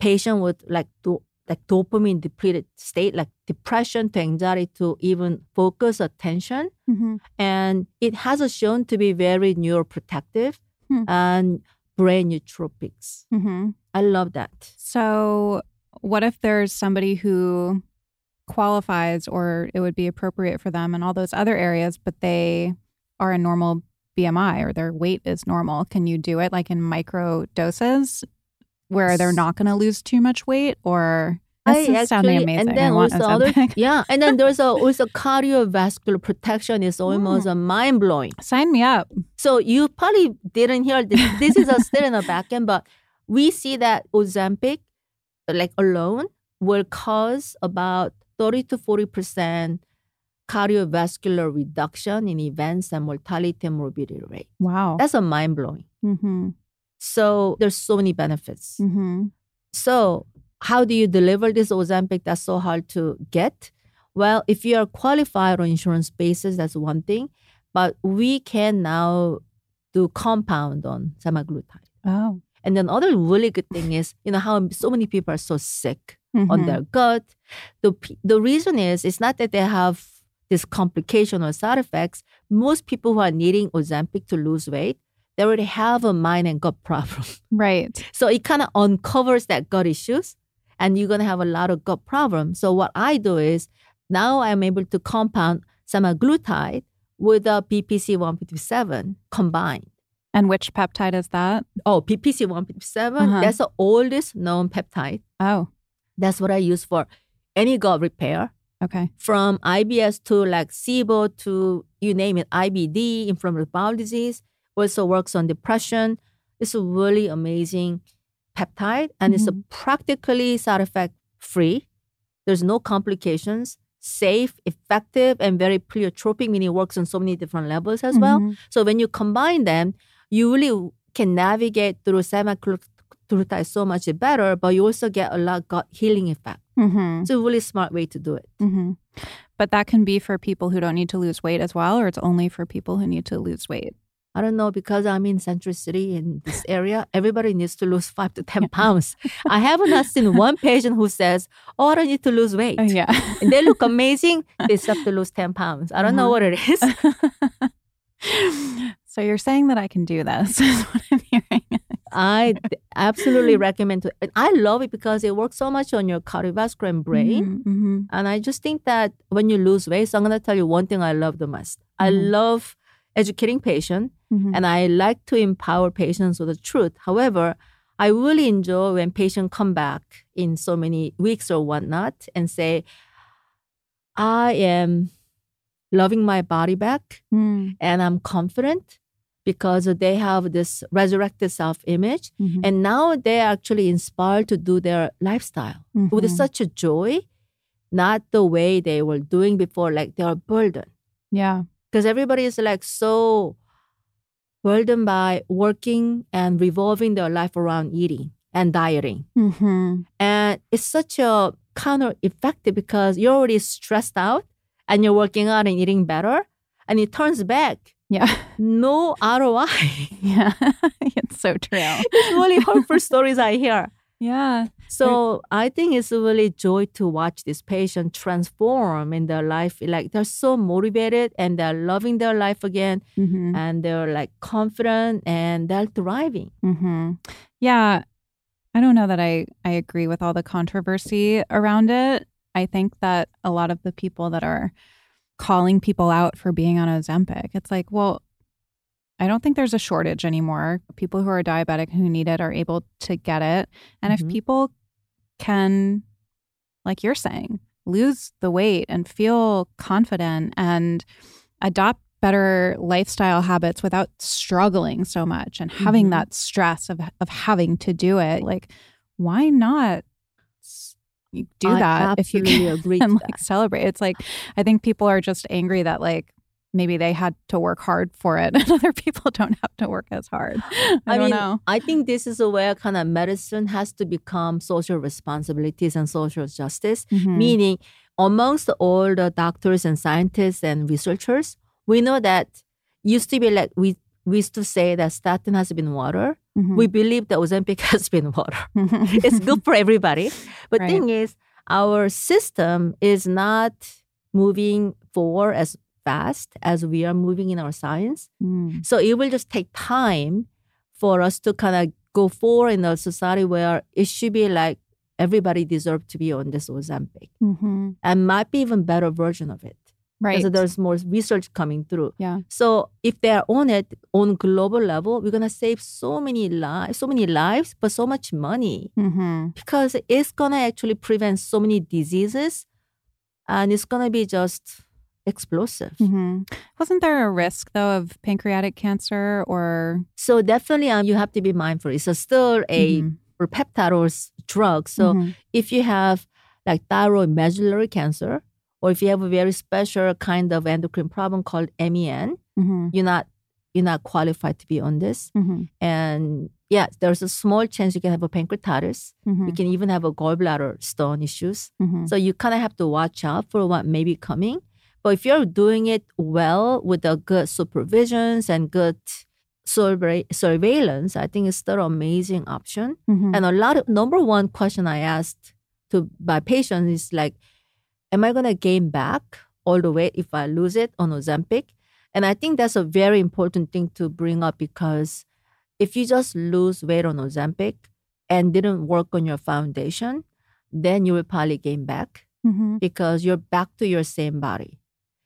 patient with like do, like dopamine depleted state, like depression to anxiety to even focus attention. Mm-hmm. And it has shown to be very neuroprotective Hmm. and brain nootropics. Mm-hmm. I love that. So, what if there's somebody who qualifies or it would be appropriate for them in all those other areas, but they are a normal BMI or their weight is normal? Can you do it like in micro doses where they're not going to lose too much weight? Or this is sounding amazing. and then I want also other, yeah, and then there's a, also cardiovascular protection is almost Hmm. mind blowing. Sign me up. So you probably didn't hear this. This is a still in the back end, but we see that Ozempic, like alone, will cause about 30 to 40 percent cardiovascular reduction in events and mortality and morbidity rate. Wow. That's a mind blowing. mm-hmm. So there's so many benefits. Mm-hmm. So how do you deliver this Ozempic that's so hard to get? Well, if you are qualified on insurance basis, that's one thing. But we can now do compound on semaglutide. Oh. And then other really good thing is, you know, how so many people are so sick on Mhm. their gut. The the reason is it's not that they have this complication or side effects. Most people who are needing Ozempic to lose weight, they already have a mind and gut problem. Right. So it kind of uncovers that gut issues, and you're gonna have a lot of gut problems. So what I do is now I'm able to compound semaglutide with a BPC 157 combined. And which peptide is that? Oh, BPC 157, Uh-huh. that's the oldest known peptide. Oh, That's what I use for any gut repair, okay. from IBS to like SIBO to you name it, IBD, inflammatory bowel disease. Also works on depression. It's a really amazing peptide, and it's a practically side effect free. There's no complications. Safe, effective, and very pleiotropic, meaning it works on so many different levels as well. Mhm. So when you combine them, you really can navigate through semaglutide so much better, but you also get a lot of gut healing effect. Mhm. It's a really smart way to do it. hmm But that can be for people who don't need to lose weight as well, or it's only for people who need to lose weight. I don't know because I'm in Century City in this area. Everybody needs to lose five to ten pounds. I haven't seen one patient who says, "Oh, I don't need to lose weight." Yeah. And they look amazing. They still have to lose ten pounds. I don't know Uh-huh. what it is. so you're saying that I can do this, is what I'm hearing. I absolutely recommend it. I love it because it works so much on your cardiovascular and brain. hmm And I just think that when you lose weight, so I'm going to tell you one thing I love the most. I Mhm. love educating patients hmm and I like to empower patients with the truth. However, I really enjoy when patients come back in so many weeks or whatnot and say, I am loving my body back Mm-hmm. and I'm confident because they have this resurrected self image. Mm-hmm. And now they're actually inspired to do their lifestyle with Mhm. such a joy, not the way they were doing before, like they are burdened Yeah. because everybody is like so burdened by working and revolving their life around eating and dieting. Mm-hmm. And it's such a counter effective because you're already stressed out and you're working out and eating better. And it turns back. Yeah. No ROI. Yeah. it's so true. it's really hurtful stories I hear. Yeah. So I think it's really joy to watch this patient transform in their life. Like they're so motivated and they're loving their life again Mm-hmm. and they're like confident and they're thriving. Mm-hmm. Yeah. I don't know that I, I agree with all the controversy around it. I think that a lot of the people that are calling people out for being on Ozempic, it's like, well, I don't think there's a shortage anymore. People who are diabetic who need it are able to get it. And Mhm. if people can, like you're saying, lose the weight and feel confident and adopt better lifestyle habits without struggling so much and having Mhm. that stress of of having to do it, like why not do I that if you can agree and like that. celebrate? It's like I think people are just angry that like maybe they had to work hard for it and other people don't have to work as hard. I, I, don't mean, know. I think this is where kind of medicine has to become social responsibilities and social justice. Mhm. Meaning, amongst all the doctors and scientists and researchers, we know that used to be like we we used to say that statin has been water. Mhm. We believe that Ozempic has been water. it's good for everybody. But Right. thing is, our system is not moving forward as fast as we are moving in our science. Mm. So it will just take time for us to kind of go forward in a society where it should be like everybody deserves to be on this Ozempic Mhm. and might be even better version of it. Right. So there's more research coming through. yeah. So if they're on it on global level, we're gonna save so many lives, so many lives, but so much money Mm-hmm. because it's gonna actually prevent so many diseases, and it's gonna be just explosive. hmm Wasn't there a risk though of pancreatic cancer or So definitely, um, you have to be mindful. It's a still a Mhm. peptide or drug. So Mhm. if you have like thyroid medullary cancer, or if you have a very special kind of endocrine problem called MEN, Mhm. you're not you're not qualified to be on this. Mhm. And yeah, there's a small chance you can have a pancreatitis. You Mhm. can even have a gallbladder stone issues. Mhm. So you kind of have to watch out for what may be coming. But if you're doing it well with the good supervisions and good survey, surveillance, I think it's still an amazing option. Mhm. And a lot of number one question I asked to my patients is like, am I gonna gain back all the weight if I lose it on Ozempic? And I think that's a very important thing to bring up because if you just lose weight on Ozempic and didn't work on your foundation, then you will probably gain back Mhm. because you're back to your same body.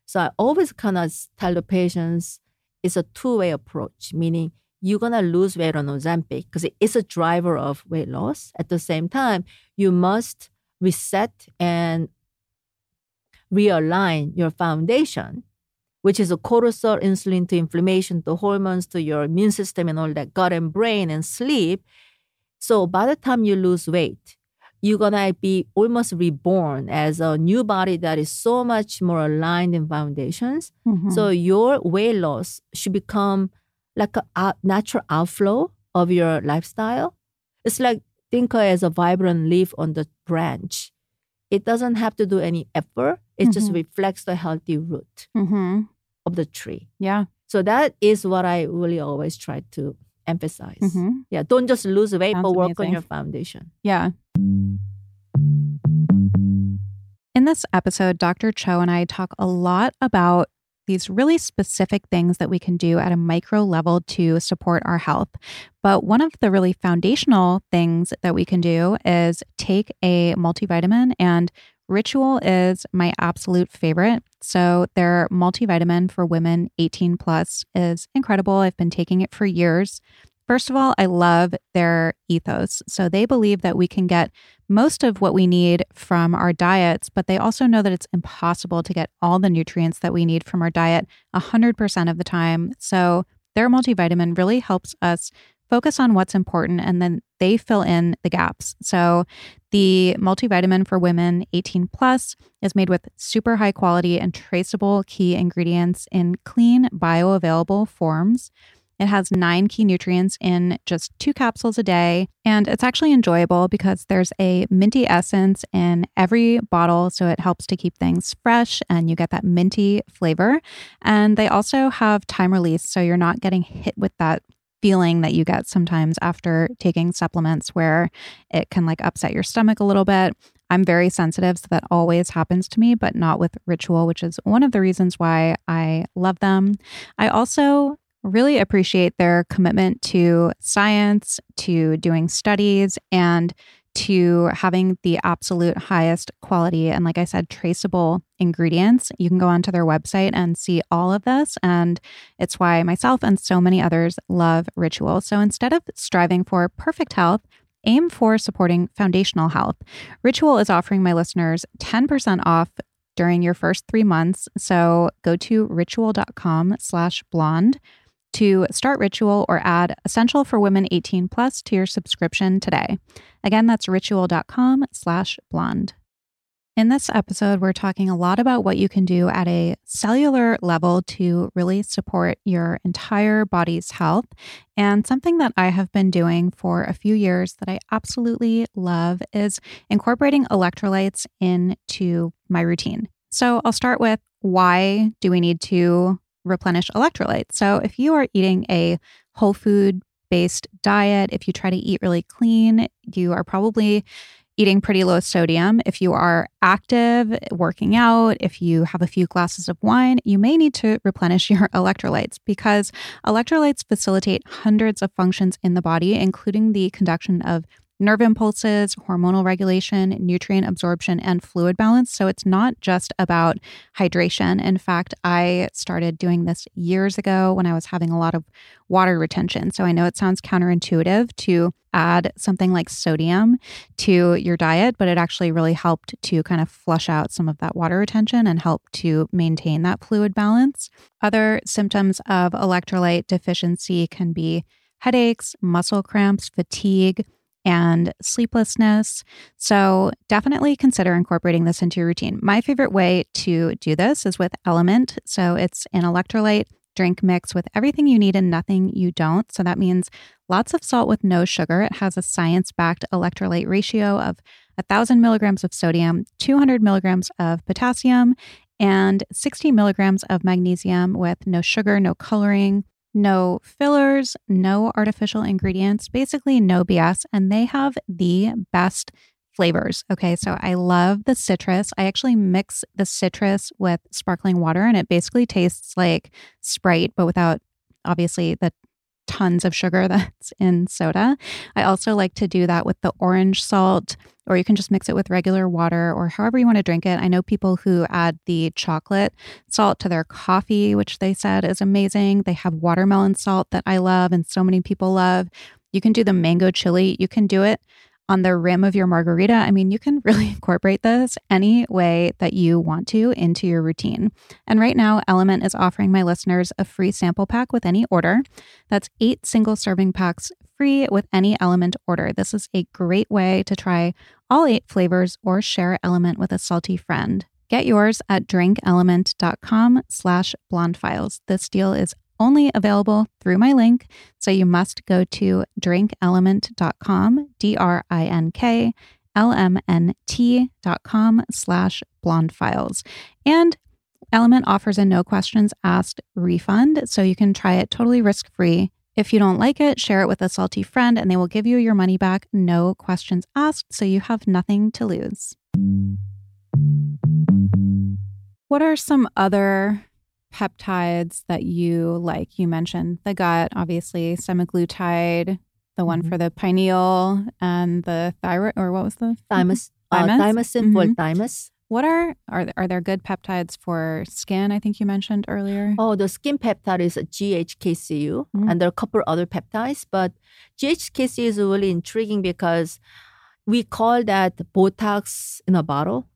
So I always kind of tell the patients it's a two-way approach, meaning you're gonna lose weight on Ozempic because it is a driver of weight loss. At the same time, you must reset and realign your foundation, which is a cortisol, insulin to inflammation to hormones to your immune system and all that gut and brain and sleep. So by the time you lose weight, you're gonna be almost reborn as a new body that is so much more aligned in foundations. Mhm. So your weight loss should become like a natural outflow of your lifestyle. It's like think of as a vibrant leaf on the branch. It doesn't have to do any effort. It just Mhm. reflects the healthy root Mhm. of the tree. Yeah. So that is what I really always try to emphasize. Mhm. Yeah, don't just lose weight, Sounds but work on your foundation. Yeah. In this episode, Dr. Cho and I talk a lot about these really specific things that we can do at a micro level to support our health. But one of the really foundational things that we can do is take a multivitamin, and Ritual is my absolute favorite. So, their multivitamin for women 18 plus is incredible. I've been taking it for years. First of all, I love their ethos. So, they believe that we can get most of what we need from our diets, but they also know that it's impossible to get all the nutrients that we need from our diet 100% of the time. So, their multivitamin really helps us focus on what's important and then they fill in the gaps. So, the multivitamin for women 18 plus is made with super high quality and traceable key ingredients in clean, bioavailable forms. It has nine key nutrients in just two capsules a day. And it's actually enjoyable because there's a minty essence in every bottle. So it helps to keep things fresh and you get that minty flavor. And they also have time release. So you're not getting hit with that feeling that you get sometimes after taking supplements where it can like upset your stomach a little bit. I'm very sensitive, so that always happens to me, but not with Ritual, which is one of the reasons why I love them. I also really appreciate their commitment to science, to doing studies, and to having the absolute highest quality and, like I said, traceable ingredients. You can go onto their website and see all of this. And it's why myself and so many others love Ritual. So instead of striving for perfect health, aim for supporting foundational health. Ritual is offering my listeners 10% off during your first three months. So go to ritual.com slash blonde to start Ritual or add Essential for Women 18 Plus to your subscription today. Again, that's ritual.com slash blonde. In this episode, we're talking a lot about what you can do at a cellular level to really support your entire body's health. And something that I have been doing for a few years that I absolutely love is incorporating electrolytes into my routine. So I'll start with why do we need to replenish electrolytes? So if you are eating a whole food based diet, if you try to eat really clean, you are probably eating pretty low sodium. If you are active, working out, if you have a few glasses of wine, you may need to replenish your electrolytes because electrolytes facilitate hundreds of functions in the body, including the conduction of nerve impulses, hormonal regulation, nutrient absorption, and fluid balance. So it's not just about hydration. In fact, I started doing this years ago when I was having a lot of water retention. So I know it sounds counterintuitive to add something like sodium to your diet, but it actually really helped to kind of flush out some of that water retention and help to maintain that fluid balance. Other symptoms of electrolyte deficiency can be headaches, muscle cramps, fatigue, and sleeplessness. So, definitely consider incorporating this into your routine. My favorite way to do this is with LMNT. So, it's an electrolyte drink mix with everything you need and nothing you don't. So, that means lots of salt with no sugar. It has a science backed electrolyte ratio of 1,000 milligrams of sodium, 200 milligrams of potassium, and 60 milligrams of magnesium with no sugar, no coloring, no fillers, no artificial ingredients, basically no BS. And they have the best flavors. Okay, so I love the citrus. I actually mix the citrus with sparkling water and it basically tastes like Sprite, but without obviously the tons of sugar that's in soda. I also like to do that with the orange salt, or you can just mix it with regular water or however you want to drink it. I know people who add the chocolate salt to their coffee, which they said is amazing. They have watermelon salt that I love and so many people love. You can do the mango chili. You can do it on the rim of your margarita. I mean, you can really incorporate this any way that you want to into your routine. And right now, LMNT is offering my listeners a free sample pack with any order. That's eight single serving packs free with any LMNT order. This is a great way to try all eight flavors or share LMNT with a salty friend. Get yours at drinkLMNT.com slash blondefiles. This deal is only available through my link. So you must go to drinkLMNT.com, D R I N K L M N T.com slash blonde files. And LMNT offers a no questions asked refund. So you can try it totally risk free. If you don't like it, share it with a salty friend and they will give you your money back, no questions asked. So you have nothing to lose. What are some other peptides that you like. You mentioned the gut, obviously, semaglutide, the one mm-hmm. for the pineal and the thyroid, or what was the thymus? Uh, thymus, mm-hmm. What are are are there good peptides for skin? I think you mentioned earlier. Oh, the skin peptide is GHK-Cu, mm-hmm. and there are a couple other peptides, but GHK-Cu is really intriguing because we call that Botox in a bottle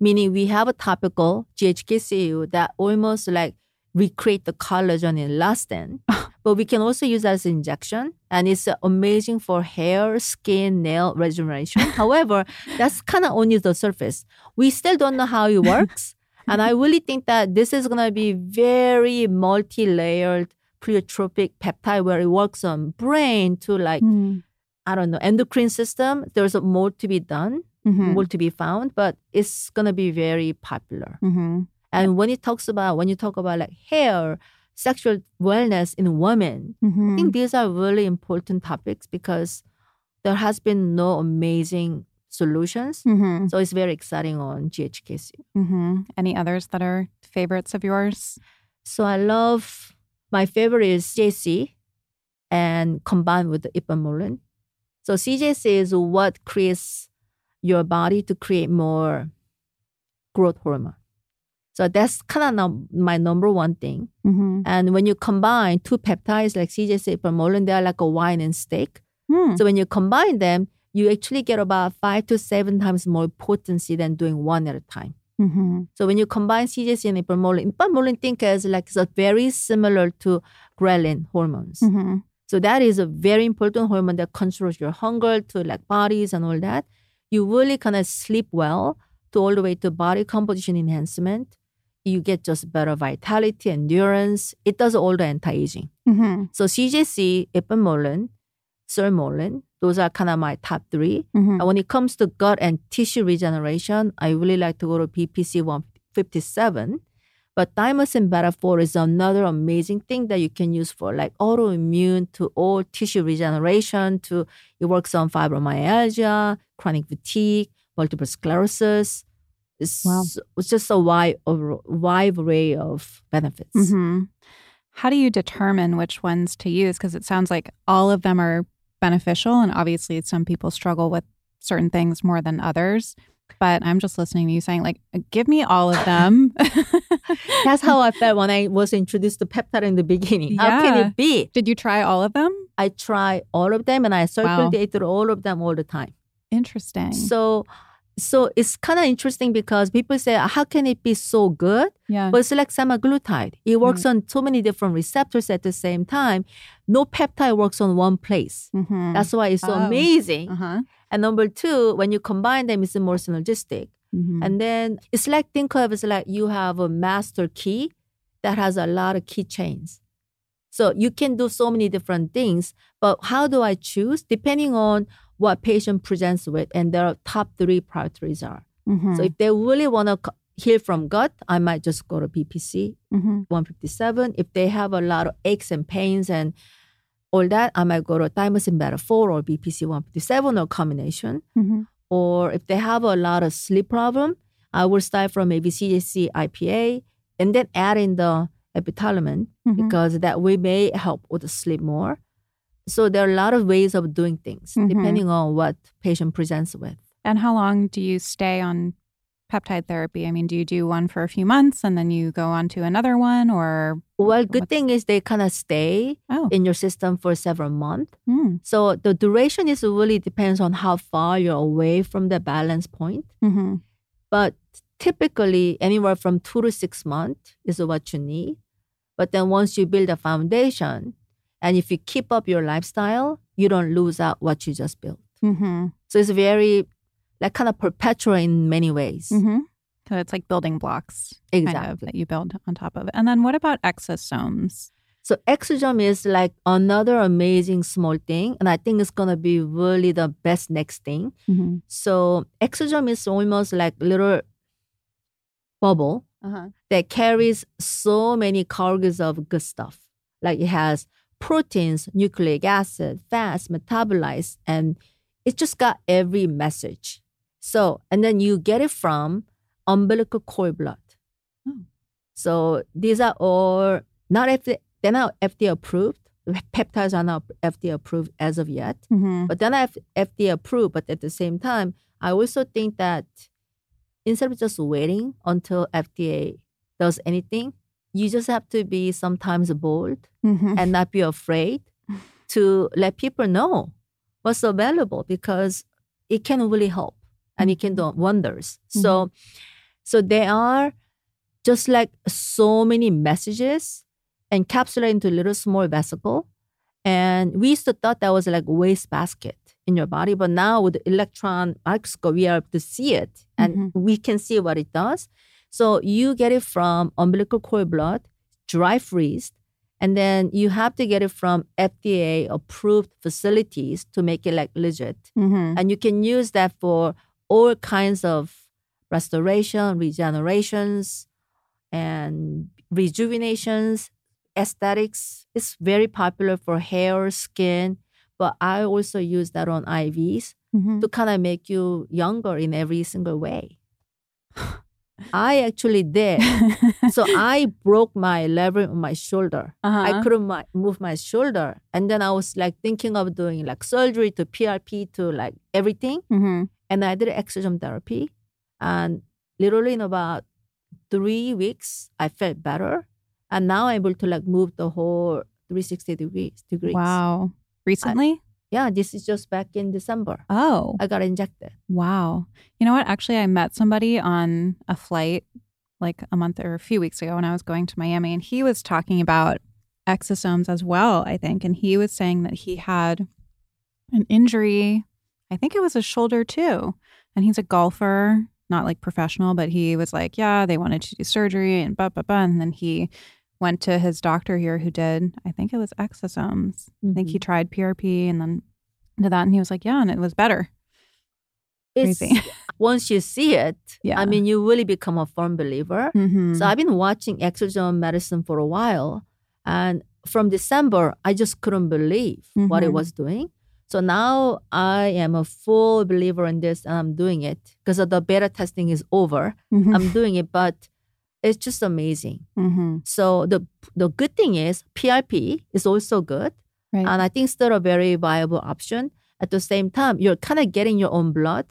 meaning we have a topical GHK-Cu that almost like recreate the collagen in elastin. but we can also use as injection and it's amazing for hair, skin, nail regeneration. However, that's kind of only the surface. We still don't know how it works. and I really think that this is going to be very multi-layered pleiotropic peptide where it works on brain to like Mm. I don't know endocrine system. There's more to be done, Mhm. more to be found, but it's gonna be very popular. Mhm. And when it talks about when you talk about like hair, sexual wellness in women, I Mhm. think these are really important topics because there has been no amazing solutions. Mhm. So it's very exciting on GHKC. Mhm. Any others that are favorites of yours? So I love my favorite is CJC and combined with the ipamorelin. So CJC is what creates your body to create more growth hormone. So that's kind of my number one thing. Mm-hmm. And when you combine two peptides like CJC, ipamorelin, they are like a wine and steak. Hmm. So when you combine them, you actually get about five to seven times more potency than doing one at a time. Mm-hmm. So when you combine CJC and ipamorelin, ipamorelin think as like it's a very similar to ghrelin hormones. Mm-hmm. So that is a very important hormone that controls your hunger to like bodies and all that. You really kind of sleep well to all the way to body composition enhancement. You get just better vitality, endurance. It does all the anti-aging. Mm-hmm. So CJC, ipamorelin, sermorelin, those are kind of my top 3 Mm-hmm. And when it comes to gut and tissue regeneration, I really like to go to BPC 157. But thymosin beta 4 is another amazing thing that you can use for like autoimmune to all tissue regeneration to it works on fibromyalgia, chronic fatigue, multiple sclerosis. It's, Wow. it's just a wide, a wide array of benefits. Mm-hmm. How do you determine which ones to use? Because it sounds like all of them are beneficial, and obviously some people struggle with certain things more than others. But I'm just listening to you saying, like, give me all of them. That's how I felt when I was introduced to peptide in the beginning. How can it be? Did you try all of them? I try all of them and I circulated all of them all the time. Interesting. So so it's kind of interesting because people say, how can it be so good? yeah. But it's like semaglutide. It works on so many different receptors at the same time. No peptide works on one place. mm-hmm. That's why it's so Oh. amazing. uh-huh. And number two, when you combine them, it's more synergistic. Mm-hmm. And then it's like think of it's like you have a master key that has a lot of keychains. So you can do so many different things, but how do I choose? Depending on what patient presents with, and their top three priorities are. mm-hmm. So if they really want to heal from gut, I might just go to BPC mm-hmm. 157. If they have a lot of aches and pains and all that, I might go to thymosin beta 4 or BPC 157 or combination Mm-hmm. or if they have a lot of sleep problem, I will start from maybe CJC IPA and then add in the epithalamin Mhm. because that way may help with the sleep more. So there are a lot of ways of doing things Mhm. depending on what patient presents with. And how long do you stay on peptide therapy? I mean, do you do one for a few months and then you go on to another one or Well, good What's- thing is they kind of stay oh, in your system for several months. mm, So the duration is really depends on how far you're away from the balance point. mm-hmm. but typically anywhere from two to six months is what you need. But then once you build a foundation, and if you keep up your lifestyle, you don't lose out what you just built. Mm-hmm. So it's very like kind of perpetual in many ways. Mm-hmm. So it's like building blocks kind of, that you build on top of it. And then what about exosomes? So exosome is like another amazing small thing, and I think it's gonna be really the best next thing. Mm-hmm. So exosome is almost like little bubble Uh-huh. that carries so many cargoes of good stuff. Like it has proteins, nucleic acid, fats, metabolites, and it just got every message. So, and then you get it from umbilical cord blood. Oh. So these are all not FDA, they're not FDA approved. Peptides are not FDA approved as of yet, Mm-hmm. but they're not FDA approved. But at the same time, I also think that instead of just waiting until FDA does anything, you just have to be sometimes bold Mm-hmm. and not be afraid to let people know what's available because it can really help and it can mm-hmm. do wonders. So, mm-hmm. so there are just like so many messages encapsulated into a little small vesicle. And we used to thought that was like waste basket in your body, but now with the electron microscope, we are able to see it and mm-hmm. we can see what it does. So you get it from umbilical cord blood, dry freezed, And then you have to get it from FDA approved facilities to make it like legit. Mm-hmm. And you can use that for all kinds of restoration, regenerations, and rejuvenations, aesthetics. It's very popular for hair, skin, but I also use that on IVs Mm-hmm. to kind of make you younger in every single way. I actually did. so I broke my lever on my shoulder. Uh-huh. I couldn't mi- move my shoulder. And then I was like thinking of doing like surgery to PRP to like everything. Mm-hmm. And I did exercise therapy. And literally in about three weeks, I felt better. And now I'm able to like move the whole 360 degrees. degrees. Wow. Recently? Yeah, this is just back in December. oh, I got injected. wow. You know what? Actually, I met somebody on a flight like a month or a few weeks ago when I was going to Miami, and he was talking about exosomes as well, I think. And he was saying that he had an injury. I think it was a shoulder too. And he's a golfer, not like professional, but he was like, yeah, they wanted to do surgery and blah, blah, blah. And then he went to his doctor here who did, I think it was exosomes. I think he tried PRP and then did that. And he was like, yeah, and it was better. It's, Crazy. once you see it, Yeah. I mean, you really become a firm believer. Mm-hmm. So I've been watching exosome medicine for a while. And from December, I just couldn't believe what it Mhm. was doing. So now I am a full believer in this and I'm doing it because the beta testing is over. mm-hmm. I'm doing it, but it's just amazing. mm-hmm. So the the good thing is PRP is also good. Right. And I think still a very viable option. At the same time, you're kind of getting your own blood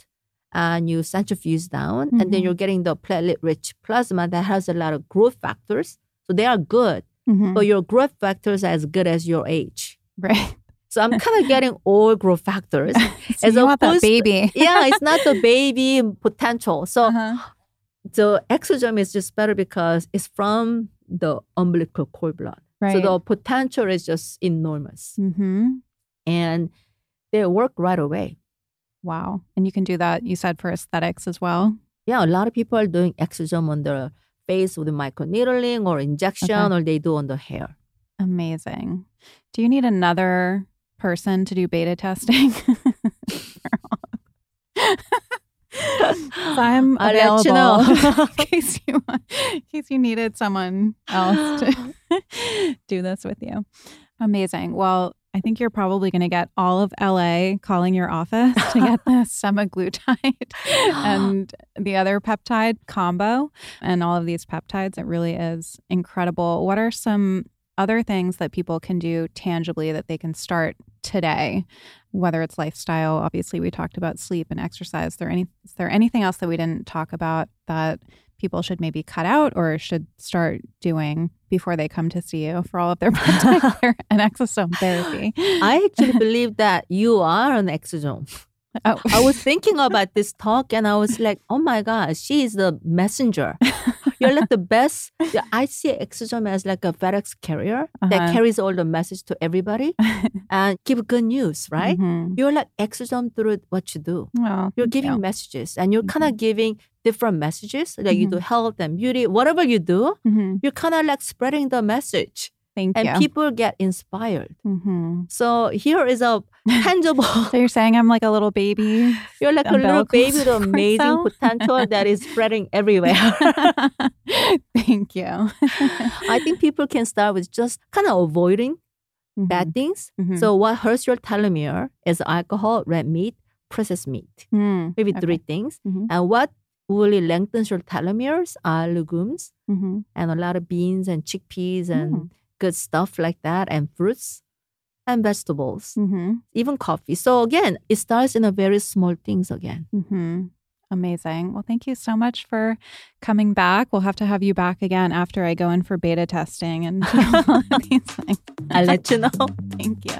and you centrifuge down, and then Mhm. you're getting the platelet rich plasma that has a lot of growth factors. So they are good, Mhm. but your growth factors are as good as your age. right. So I'm kind of getting all growth factors. So As you want that baby. yeah, it's not the baby potential. So Uh-huh. The exosome is just better because it's from the umbilical cord blood. So the potential is just enormous. mm-hmm. And they work right away. Wow. And you can do that, you said, for aesthetics as well. Yeah, a lot of people are doing exosome on their face with microneedling or injection, Okay. or they do on the hair. Amazing. Do you need another person to do beta testing? So I'm I'll let you know. available in case you want- in case you needed someone else to do this with you. Amazing. Well, I think you're probably going to get all of LA calling your office to get the semaglutide and the other peptide combo and all of these peptides. It really is incredible. What are some other things that people can do tangibly that they can start today? Whether it's lifestyle, obviously we talked about sleep and exercise. Is there any is there anything else that we didn't talk about that people should maybe cut out or should start doing before they come to see you for all of their peptide and exosome therapy? I actually believe that you are an exosome. Oh. I was thinking about this talk and I was like, oh my God, she is the messenger. You're like the best. I see exosome as like a FedEx carrier that Uh-huh. carries all the message to everybody and give good news, right? Mhm. You're like exosome through what you do. Oh, You're giving you. messages and you're kind of giving different messages. Like you do Mm-hmm. health and beauty, whatever you do, Mhm. you're kind of like spreading the message Thank and you. people get inspired. Mhm. So here is a tangible. So you're saying I'm like a little baby? You're like a little baby with amazing cell? potential that is spreading everywhere. Thank you. I think people can start with just kind of avoiding bad things. Mhm. So what hurts your telomere is alcohol, red meat, processed meat. Mm, Maybe okay. three things. Mhm. And what really lengthens your telomeres are legumes Mhm. and a lot of beans and chickpeas and Mm. Good stuff like that and fruits and vegetables, Mhm. even coffee. So again, it starts in a very small things again. Mhm. Amazing. Well, thank you so much for coming back. We'll have to have you back again after I go in for beta testing and all these things. I'll let you know. Thank you.